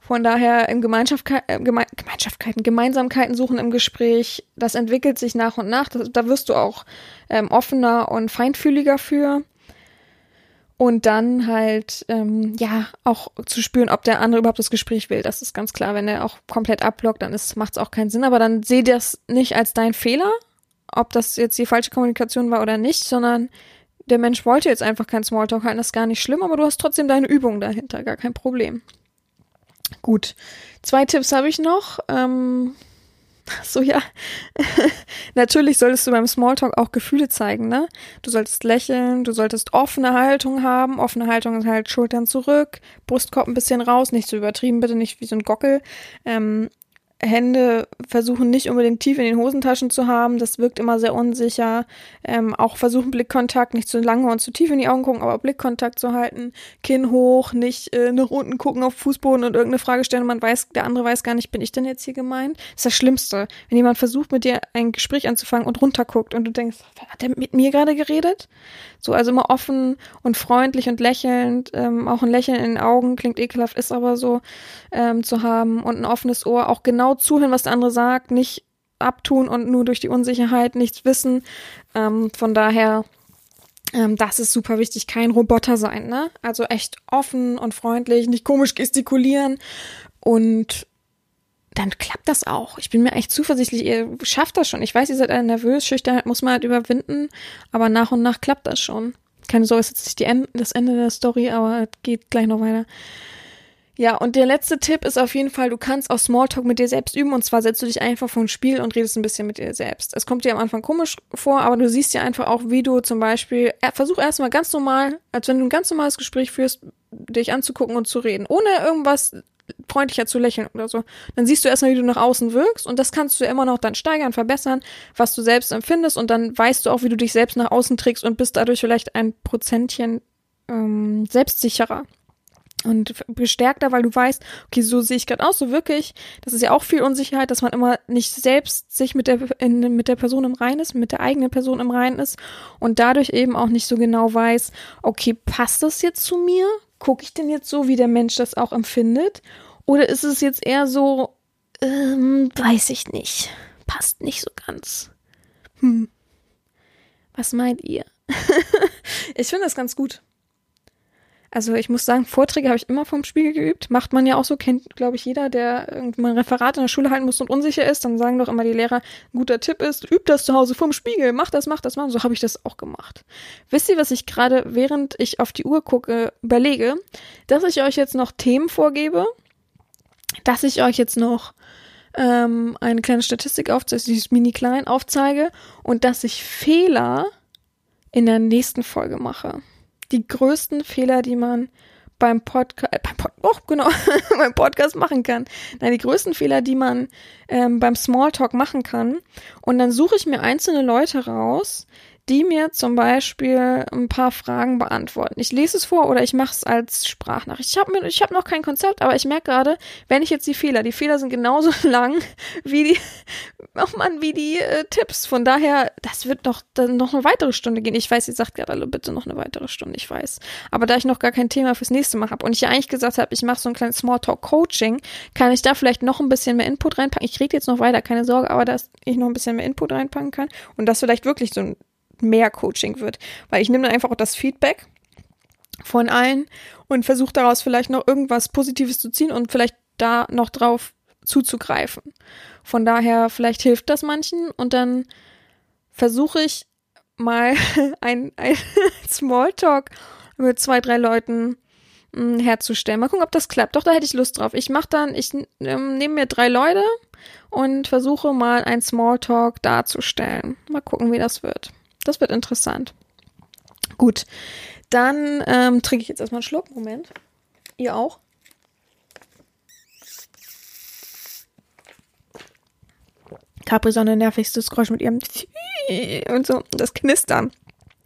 Von daher im Gemeinschaftskeiten, äh, Geme Gemeinschaftskeiten, Gemeinsamkeiten suchen im Gespräch, das entwickelt sich nach und nach. Das, da wirst du auch ähm, offener und feinfühliger für. Und dann halt, ähm, ja, auch zu spüren, ob der andere überhaupt das Gespräch will. Das ist ganz klar. Wenn er auch komplett abblockt, dann macht es auch keinen Sinn. Aber dann seh das nicht als dein Fehler, ob das jetzt die falsche Kommunikation war oder nicht, sondern der Mensch wollte jetzt einfach keinen Smalltalk halten. Das ist gar nicht schlimm, aber du hast trotzdem deine Übung dahinter. Gar kein Problem. Gut. Zwei Tipps habe ich noch. Ähm, so ja. Natürlich solltest du beim Smalltalk auch Gefühle zeigen, ne? Du solltest lächeln, du solltest offene Haltung haben. Offene Haltung ist halt Schultern zurück, Brustkorb ein bisschen raus, nicht so übertrieben, bitte nicht wie so ein Gockel. Ähm, Hände versuchen nicht unbedingt tief in den Hosentaschen zu haben. Das wirkt immer sehr unsicher. Ähm, auch versuchen Blickkontakt nicht zu lange und zu tief in die Augen gucken, aber Blickkontakt zu halten. Kinn hoch, nicht äh, nach unten gucken auf Fußboden und irgendeine Frage stellen und man weiß, der andere weiß gar nicht, bin ich denn jetzt hier gemeint? Das ist das Schlimmste. Wenn jemand versucht, mit dir ein Gespräch anzufangen und runterguckt und du denkst, hat der mit mir gerade geredet? So, also immer offen und freundlich und lächelnd. Ähm, auch ein Lächeln in den Augen klingt ekelhaft, ist aber so ähm, zu haben und ein offenes Ohr. Auch genau zuhören, was der andere sagt, nicht abtun und nur durch die Unsicherheit nichts wissen. Ähm, von daher, ähm, das ist super wichtig, kein Roboter sein, ne? Also echt offen und freundlich, nicht komisch gestikulieren und dann klappt das auch. Ich bin mir echt zuversichtlich, ihr schafft das schon. Ich weiß, ihr seid alle nervös, Schüchternheit muss man halt überwinden, aber nach und nach klappt das schon. Keine Sorge, ist jetzt nicht die End das Ende der Story, aber es geht gleich noch weiter. Ja, und der letzte Tipp ist auf jeden Fall, du kannst auch Smalltalk mit dir selbst üben und zwar setzt du dich einfach vor ein Spiel und redest ein bisschen mit dir selbst. Es kommt dir am Anfang komisch vor, aber du siehst ja einfach auch, wie du zum Beispiel, versuch erstmal ganz normal, als wenn du ein ganz normales Gespräch führst, dich anzugucken und zu reden, ohne irgendwas freundlicher zu lächeln oder so. Dann siehst du erstmal, wie du nach außen wirkst und das kannst du immer noch dann steigern, verbessern, was du selbst empfindest und dann weißt du auch, wie du dich selbst nach außen trägst und bist dadurch vielleicht ein Prozentchen ähm, selbstsicherer und bestärkter, weil du weißt, okay, so sehe ich gerade aus, so wirklich. Das ist ja auch viel Unsicherheit, dass man immer nicht selbst sich mit der in, mit der Person im Reinen ist, mit der eigenen Person im Reinen ist und dadurch eben auch nicht so genau weiß, okay, passt das jetzt zu mir? Gucke ich denn jetzt so, wie der Mensch das auch empfindet? Oder ist es jetzt eher so, ähm, weiß ich nicht, passt nicht so ganz. Hm. Was meint ihr? ich finde das ganz gut. Also ich muss sagen, Vorträge habe ich immer vom Spiegel geübt. Macht man ja auch so, kennt, glaube ich, jeder, der irgendwie ein Referat in der Schule halten muss und unsicher ist. Dann sagen doch immer die Lehrer, guter Tipp ist, übt das zu Hause vom Spiegel, mach das, mach das, mach. So habe ich das auch gemacht. Wisst ihr, was ich gerade, während ich auf die Uhr gucke, überlege? Dass ich euch jetzt noch Themen vorgebe, dass ich euch jetzt noch ähm, eine kleine Statistik aufzeige, dieses mini klein aufzeige und dass ich Fehler in der nächsten Folge mache die größten Fehler, die man beim Podcast, äh, beim Pod oh, genau, beim Podcast machen kann. Nein, die größten Fehler, die man ähm, beim Smalltalk machen kann. Und dann suche ich mir einzelne Leute raus, die mir zum Beispiel ein paar Fragen beantworten. Ich lese es vor oder ich mache es als Sprachnachricht. Ich habe hab noch kein Konzept, aber ich merke gerade, wenn ich jetzt die Fehler, die Fehler sind genauso lang wie die, oh Mann, wie die äh, Tipps. Von daher, das wird noch, dann noch eine weitere Stunde gehen. Ich weiß, ihr sagt gerade alle bitte noch eine weitere Stunde, ich weiß. Aber da ich noch gar kein Thema fürs nächste Mal habe und ich ja eigentlich gesagt habe, ich mache so ein kleines Smalltalk-Coaching, kann ich da vielleicht noch ein bisschen mehr Input reinpacken. Ich rede jetzt noch weiter, keine Sorge, aber dass ich noch ein bisschen mehr Input reinpacken kann und das vielleicht wirklich so ein mehr Coaching wird. Weil ich nehme dann einfach auch das Feedback von allen und versuche daraus vielleicht noch irgendwas Positives zu ziehen und vielleicht da noch drauf zuzugreifen. Von daher, vielleicht hilft das manchen und dann versuche ich mal ein, ein Smalltalk mit zwei, drei Leuten hm, herzustellen. Mal gucken, ob das klappt. Doch, da hätte ich Lust drauf. Ich mache dann, ich ähm, nehme mir drei Leute und versuche mal ein Smalltalk darzustellen. Mal gucken, wie das wird. Das wird interessant. Gut, dann ähm, trinke ich jetzt erstmal einen Schluck. Moment. Ihr auch? Capri-Sonne nervigstes Geräusch mit ihrem und so, das Knistern.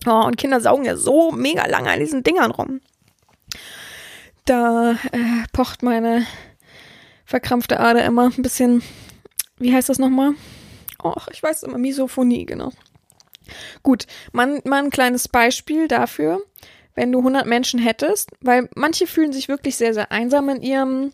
Oh, und Kinder saugen ja so mega lange an diesen Dingern rum. Da äh, pocht meine verkrampfte Ader immer ein bisschen, wie heißt das nochmal? Och, ich weiß immer, Misophonie, genau. Gut, mal, ein kleines Beispiel dafür, wenn du 100 Menschen hättest, weil manche fühlen sich wirklich sehr, sehr einsam in ihrem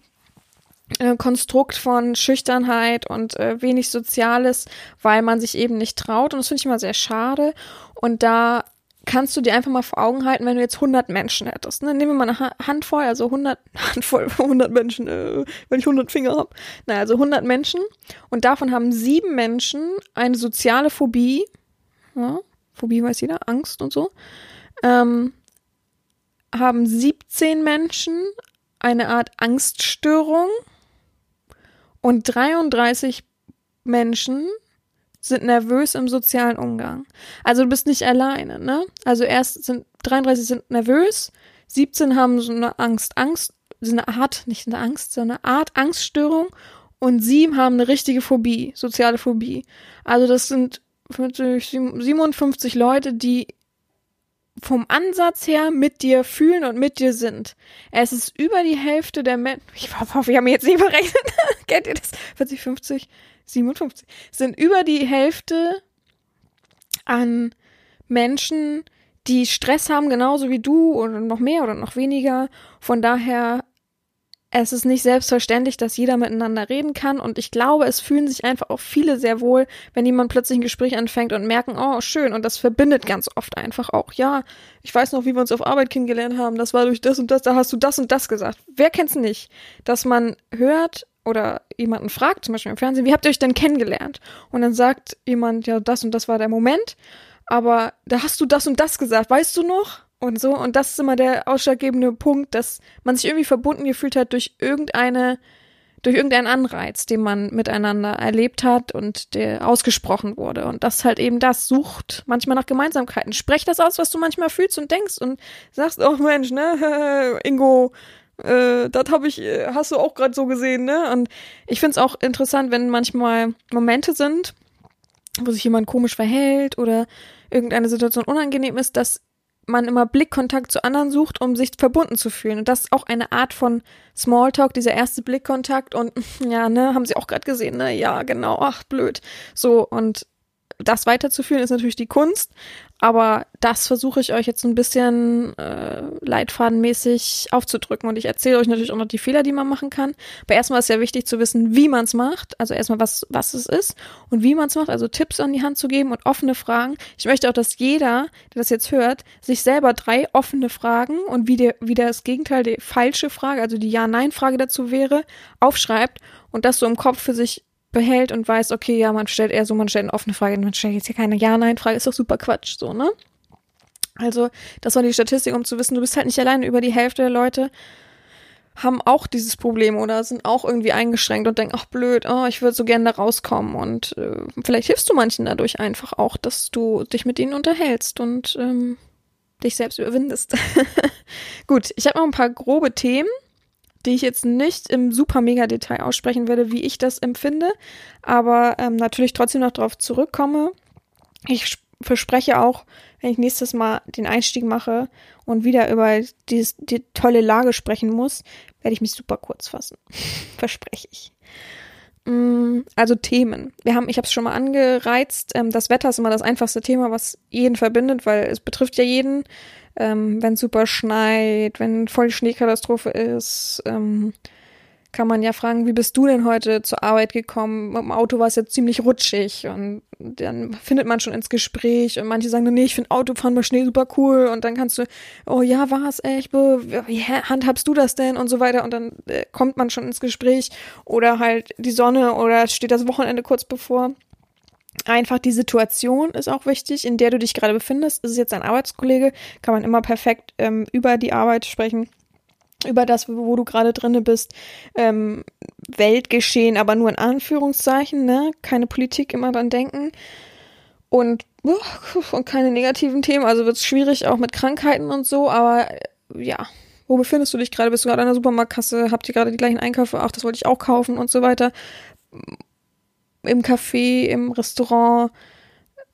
äh, Konstrukt von Schüchternheit und äh, wenig Soziales, weil man sich eben nicht traut. Und das finde ich immer sehr schade. Und da kannst du dir einfach mal vor Augen halten, wenn du jetzt 100 Menschen hättest. Ne? Nehmen wir mal eine ha Handvoll, also 100, Handvoll, 100 Menschen, äh, wenn ich 100 Finger habe. Na, also 100 Menschen. Und davon haben sieben Menschen eine soziale Phobie ja, Phobie weiß jeder, Angst und so, ähm, haben 17 Menschen eine Art Angststörung und 33 Menschen sind nervös im sozialen Umgang. Also du bist nicht alleine, ne? Also erst sind 33 sind nervös, 17 haben so eine Angst, Angst, so eine Art, nicht eine Angst, sondern eine Art Angststörung und sieben haben eine richtige Phobie, soziale Phobie. Also das sind 50, 57 Leute, die vom Ansatz her mit dir fühlen und mit dir sind. Es ist über die Hälfte der Menschen, ich hoffe, ich habe mir jetzt nicht berechnet, kennt ihr das? 40, 50, 57, sind über die Hälfte an Menschen, die Stress haben, genauso wie du oder noch mehr oder noch weniger. Von daher es ist nicht selbstverständlich, dass jeder miteinander reden kann und ich glaube, es fühlen sich einfach auch viele sehr wohl, wenn jemand plötzlich ein Gespräch anfängt und merken, oh, schön und das verbindet ganz oft einfach auch. Ja, ich weiß noch, wie wir uns auf Arbeit kennengelernt haben, das war durch das und das, da hast du das und das gesagt. Wer kennt's nicht? Dass man hört oder jemanden fragt, zum Beispiel im Fernsehen, wie habt ihr euch denn kennengelernt? Und dann sagt jemand, ja, das und das war der Moment, aber da hast du das und das gesagt, weißt du noch? Und so. Und das ist immer der ausschlaggebende Punkt, dass man sich irgendwie verbunden gefühlt hat durch irgendeine, durch irgendeinen Anreiz, den man miteinander erlebt hat und der ausgesprochen wurde. Und das halt eben das sucht manchmal nach Gemeinsamkeiten. Sprech das aus, was du manchmal fühlst und denkst und sagst, oh Mensch, ne, Ingo, äh, das habe ich, äh, hast du auch gerade so gesehen, ne? Und ich finde es auch interessant, wenn manchmal Momente sind, wo sich jemand komisch verhält oder irgendeine Situation unangenehm ist, dass man immer Blickkontakt zu anderen sucht, um sich verbunden zu fühlen. Und das ist auch eine Art von Smalltalk, dieser erste Blickkontakt. Und ja, ne, haben sie auch gerade gesehen, ne? Ja, genau, ach, blöd. So, und das weiterzuführen ist natürlich die Kunst, aber das versuche ich euch jetzt ein bisschen äh, leitfadenmäßig aufzudrücken. Und ich erzähle euch natürlich auch noch die Fehler, die man machen kann. Aber erstmal ist ja wichtig zu wissen, wie man es macht. Also erstmal, was, was es ist und wie man es macht. Also Tipps an die Hand zu geben und offene Fragen. Ich möchte auch, dass jeder, der das jetzt hört, sich selber drei offene Fragen und wie, der, wie das Gegenteil, die falsche Frage, also die Ja-Nein-Frage dazu wäre, aufschreibt und das so im Kopf für sich behält und weiß, okay, ja, man stellt eher so, man stellt eine offene Frage, man stellt jetzt hier keine Ja-Nein-Frage, ist doch super Quatsch, so, ne? Also, das war die Statistik, um zu wissen, du bist halt nicht alleine, über die Hälfte der Leute haben auch dieses Problem oder sind auch irgendwie eingeschränkt und denken, ach blöd, oh, ich würde so gerne da rauskommen. Und äh, vielleicht hilfst du manchen dadurch einfach auch, dass du dich mit ihnen unterhältst und ähm, dich selbst überwindest. Gut, ich habe noch ein paar grobe Themen, die ich jetzt nicht im super mega Detail aussprechen werde, wie ich das empfinde, aber ähm, natürlich trotzdem noch darauf zurückkomme. Ich verspreche auch, wenn ich nächstes Mal den Einstieg mache und wieder über dieses, die tolle Lage sprechen muss, werde ich mich super kurz fassen. Verspreche ich. Mm, Also Themen. Wir haben, ich habe es schon mal angereizt. Ähm, das Wetter ist immer das einfachste Thema, was jeden verbindet, weil es betrifft ja jeden. Ähm, wenn super schneit, wenn voll Schneekatastrophe ist, ähm, kann man ja fragen, wie bist du denn heute zur Arbeit gekommen? Mit dem Auto war es ja ziemlich rutschig und dann findet man schon ins Gespräch und manche sagen, nee, ich finde Autofahren bei Schnee super cool und dann kannst du, oh ja, war es echt, wie handhabst du das denn und so weiter und dann äh, kommt man schon ins Gespräch oder halt die Sonne oder steht das Wochenende kurz bevor. Einfach die Situation ist auch wichtig, in der du dich gerade befindest. Ist es jetzt ein Arbeitskollege, kann man immer perfekt ähm, über die Arbeit sprechen über das, wo du gerade drinne bist, ähm, Weltgeschehen, aber nur in Anführungszeichen, ne? Keine Politik immer dran denken. Und, und keine negativen Themen. Also wird es schwierig auch mit Krankheiten und so, aber äh, ja. Wo befindest du dich gerade? Bist du gerade an der Supermarktkasse? Habt ihr gerade die gleichen Einkäufe? Ach, das wollte ich auch kaufen und so weiter. Im Café, im Restaurant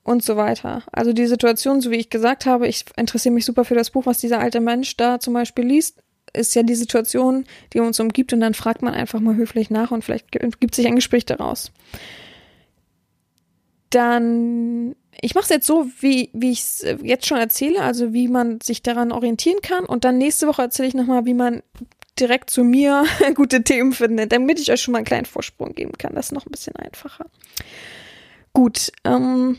und so weiter. Also die Situation, so wie ich gesagt habe, ich interessiere mich super für das Buch, was dieser alte Mensch da zum Beispiel liest ist ja die Situation, die uns umgibt und dann fragt man einfach mal höflich nach und vielleicht gibt sich ein Gespräch daraus. Dann, ich mache es jetzt so, wie, wie ich es jetzt schon erzähle, also wie man sich daran orientieren kann und dann nächste Woche erzähle ich nochmal, wie man direkt zu mir gute Themen findet, damit ich euch schon mal einen kleinen Vorsprung geben kann. Das ist noch ein bisschen einfacher. Gut, ähm,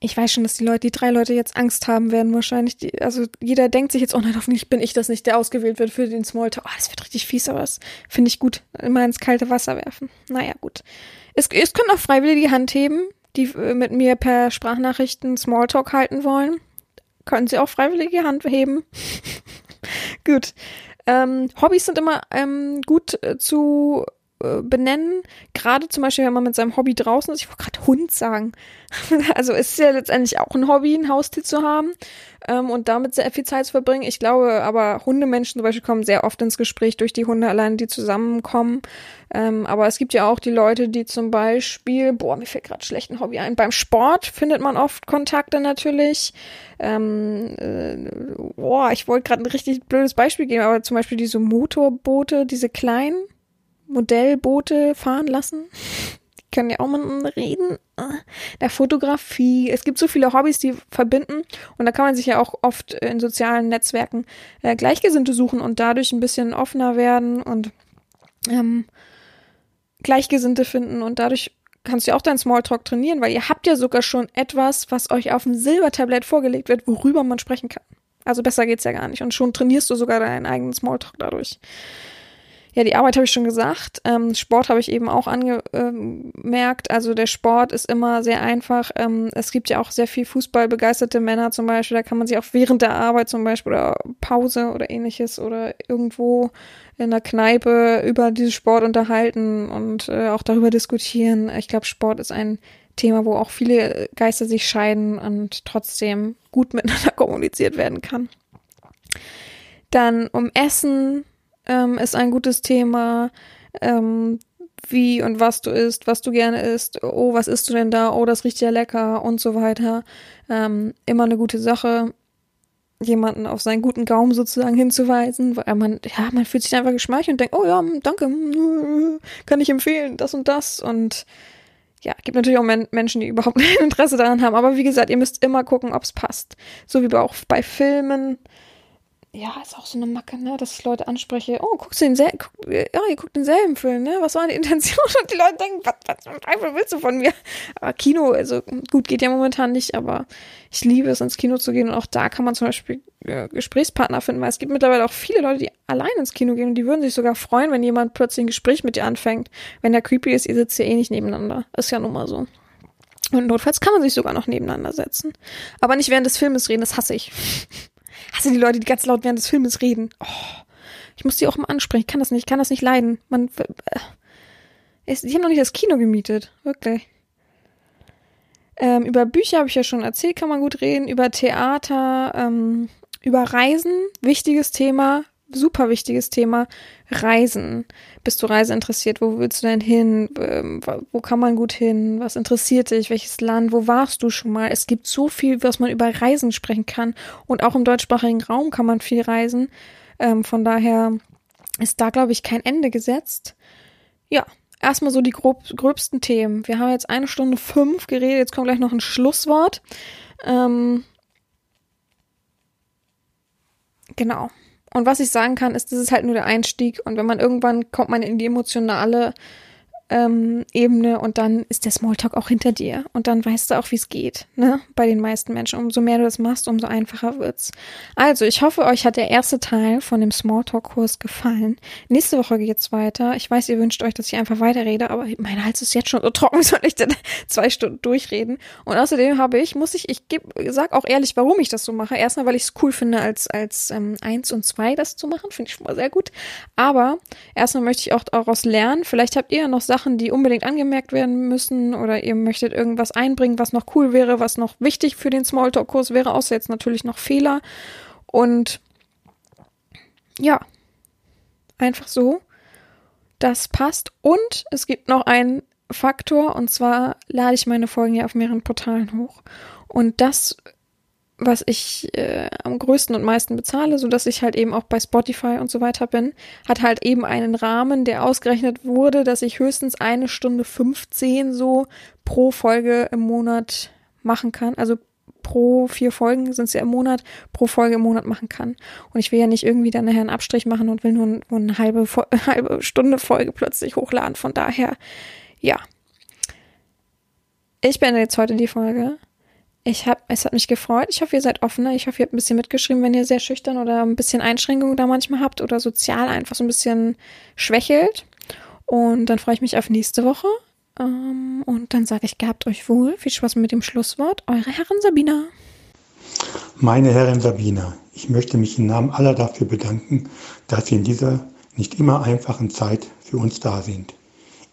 ich weiß schon, dass die Leute, die drei Leute jetzt Angst haben werden wahrscheinlich. Die, also jeder denkt sich jetzt, oh nein, hoffentlich bin ich das nicht, der ausgewählt wird für den Smalltalk. Oh, das wird richtig fies, aber das finde ich gut. Immer ins kalte Wasser werfen. Naja, gut. Es, es können auch Freiwillige die Hand heben, die äh, mit mir per Sprachnachrichten Smalltalk halten wollen. Können sie auch freiwillig die Hand heben. gut. Ähm, Hobbys sind immer ähm, gut äh, zu äh, benennen. Gerade zum Beispiel, wenn man mit seinem Hobby draußen ist. Ich wollte gerade Hund sagen. also es ist ja letztendlich auch ein Hobby, ein Haustier zu haben ähm, und damit sehr viel Zeit zu verbringen. Ich glaube aber, Hundemenschen zum Beispiel kommen sehr oft ins Gespräch durch die Hunde allein, die zusammenkommen. Ähm, aber es gibt ja auch die Leute, die zum Beispiel, boah, mir fällt gerade schlecht ein Hobby ein. Beim Sport findet man oft Kontakte natürlich. Ähm, äh, boah, ich wollte gerade ein richtig blödes Beispiel geben, aber zum Beispiel diese Motorboote, diese kleinen Modellboote fahren lassen. Die können ja auch mal reden. Der Fotografie. Es gibt so viele Hobbys, die verbinden. Und da kann man sich ja auch oft in sozialen Netzwerken äh, Gleichgesinnte suchen und dadurch ein bisschen offener werden und ähm, Gleichgesinnte finden. Und dadurch kannst du ja auch deinen Smalltalk trainieren, weil ihr habt ja sogar schon etwas, was euch auf dem Silbertablett vorgelegt wird, worüber man sprechen kann. Also besser geht's ja gar nicht. Und schon trainierst du sogar deinen eigenen Smalltalk dadurch. Ja, die Arbeit habe ich schon gesagt. Ähm, Sport habe ich eben auch angemerkt. Also der Sport ist immer sehr einfach. Ähm, es gibt ja auch sehr viel fußballbegeisterte Männer zum Beispiel. Da kann man sich auch während der Arbeit zum Beispiel oder Pause oder ähnliches oder irgendwo in der Kneipe über diesen Sport unterhalten und äh, auch darüber diskutieren. Ich glaube, Sport ist ein Thema, wo auch viele Geister sich scheiden und trotzdem gut miteinander kommuniziert werden kann. Dann um Essen ähm, ist ein gutes Thema. Ähm, wie und was du isst, was du gerne isst, oh, was isst du denn da, oh, das riecht ja lecker und so weiter. Ähm, immer eine gute Sache, jemanden auf seinen guten Gaumen sozusagen hinzuweisen, weil man, ja, man fühlt sich einfach geschmeichelt und denkt, oh ja, danke, kann ich empfehlen, das und das und ja, gibt natürlich auch Men Menschen, die überhaupt kein Interesse daran haben, aber wie gesagt, ihr müsst immer gucken, ob es passt. So wie auch bei Filmen, ja, ist auch so eine Macke, ne, dass ich Leute anspreche, oh, guckst du denselben, guck, ja, ihr guckt denselben Film, ne, was war die Intention? Und die Leute denken, was, was, was willst du von mir? Aber Kino, also gut, geht ja momentan nicht, aber ich liebe es, ins Kino zu gehen und auch da kann man zum Beispiel äh, Gesprächspartner finden, weil es gibt mittlerweile auch viele Leute, die allein ins Kino gehen und die würden sich sogar freuen, wenn jemand plötzlich ein Gespräch mit dir anfängt. Wenn der creepy ist, ihr sitzt ja eh nicht nebeneinander. Ist ja nun mal so. Und notfalls kann man sich sogar noch nebeneinander setzen. Aber nicht während des Filmes reden, das hasse ich. Hasse die Leute, die ganz laut während des Filmes reden. Oh, ich muss die auch mal ansprechen. Ich kann das nicht, ich kann das nicht leiden. Man, äh, die haben noch nicht das Kino gemietet. Wirklich. Ähm, über Bücher habe ich ja schon erzählt, kann man gut reden. Über Theater, ähm, über Reisen, wichtiges Thema, super wichtiges Thema. Reisen. Bist du reiseinteressiert? Wo willst du denn hin? Ähm, wo kann man gut hin? Was interessiert dich? Welches Land? Wo warst du schon mal? Es gibt so viel, was man über Reisen sprechen kann. Und auch im deutschsprachigen Raum kann man viel reisen. Ähm, von daher ist da, glaube ich, kein Ende gesetzt. Ja, erstmal so die grob, gröbsten Themen. Wir haben jetzt eine Stunde fünf geredet, jetzt kommt gleich noch ein Schlusswort. Ähm, genau. Und was ich sagen kann, ist, das ist halt nur der Einstieg. Und wenn man irgendwann kommt man in die emotionale ähm, Ebene und dann ist der Smalltalk auch hinter dir und dann weißt du auch, wie es geht, ne? Bei den meisten Menschen. Umso mehr du das machst, umso einfacher wird's. Also, ich hoffe, euch hat der erste Teil von dem Smalltalk-Kurs gefallen. Nächste Woche geht's weiter. Ich weiß, ihr wünscht euch, dass ich einfach weiterrede, aber mein Hals ist jetzt schon so trocken, soll ich denn zwei Stunden durchreden? Und außerdem habe ich, muss ich, ich geb, sag auch ehrlich, warum ich das so mache. Erstmal, weil ich es cool finde, als, als ähm, eins und zwei das zu machen, finde ich schon mal sehr gut. Aber erstmal möchte ich auch daraus lernen. Vielleicht habt ihr ja noch Sachen, Sachen, die unbedingt angemerkt werden müssen oder ihr möchtet irgendwas einbringen, was noch cool wäre, was noch wichtig für den Smalltalk-Kurs wäre, außer jetzt natürlich noch Fehler. Und ja, einfach so. Das passt. Und es gibt noch einen Faktor, und zwar lade ich meine Folgen ja auf mehreren Portalen hoch. Und das was ich äh, am größten und meisten bezahle, so dass ich halt eben auch bei Spotify und so weiter bin, hat halt eben einen Rahmen, der ausgerechnet wurde, dass ich höchstens eine Stunde 15 so pro Folge im Monat machen kann. Also pro vier Folgen sind es ja im Monat, pro Folge im Monat machen kann. Und ich will ja nicht irgendwie dann nachher einen Abstrich machen und will nur, nur eine halbe, halbe Stunde Folge plötzlich hochladen. Von daher, ja. Ich beende jetzt heute die Folge. Ich hab, es hat mich gefreut. Ich hoffe, ihr seid offener. Ich hoffe, ihr habt ein bisschen mitgeschrieben, wenn ihr sehr schüchtern oder ein bisschen Einschränkungen da manchmal habt oder sozial einfach so ein bisschen schwächelt. Und dann freue ich mich auf nächste Woche. Ähm, und dann sage ich, gehabt euch wohl. Viel Spaß mit dem Schlusswort. Eure Herren Sabina. Meine Herrin Sabina, ich möchte mich im Namen aller dafür bedanken, dass Sie in dieser nicht immer einfachen Zeit für uns da sind.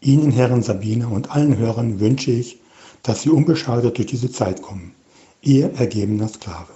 Ihnen, Herren Sabina und allen Hörern wünsche ich, dass Sie unbeschadet durch diese Zeit kommen. Ihr ergebener Sklave.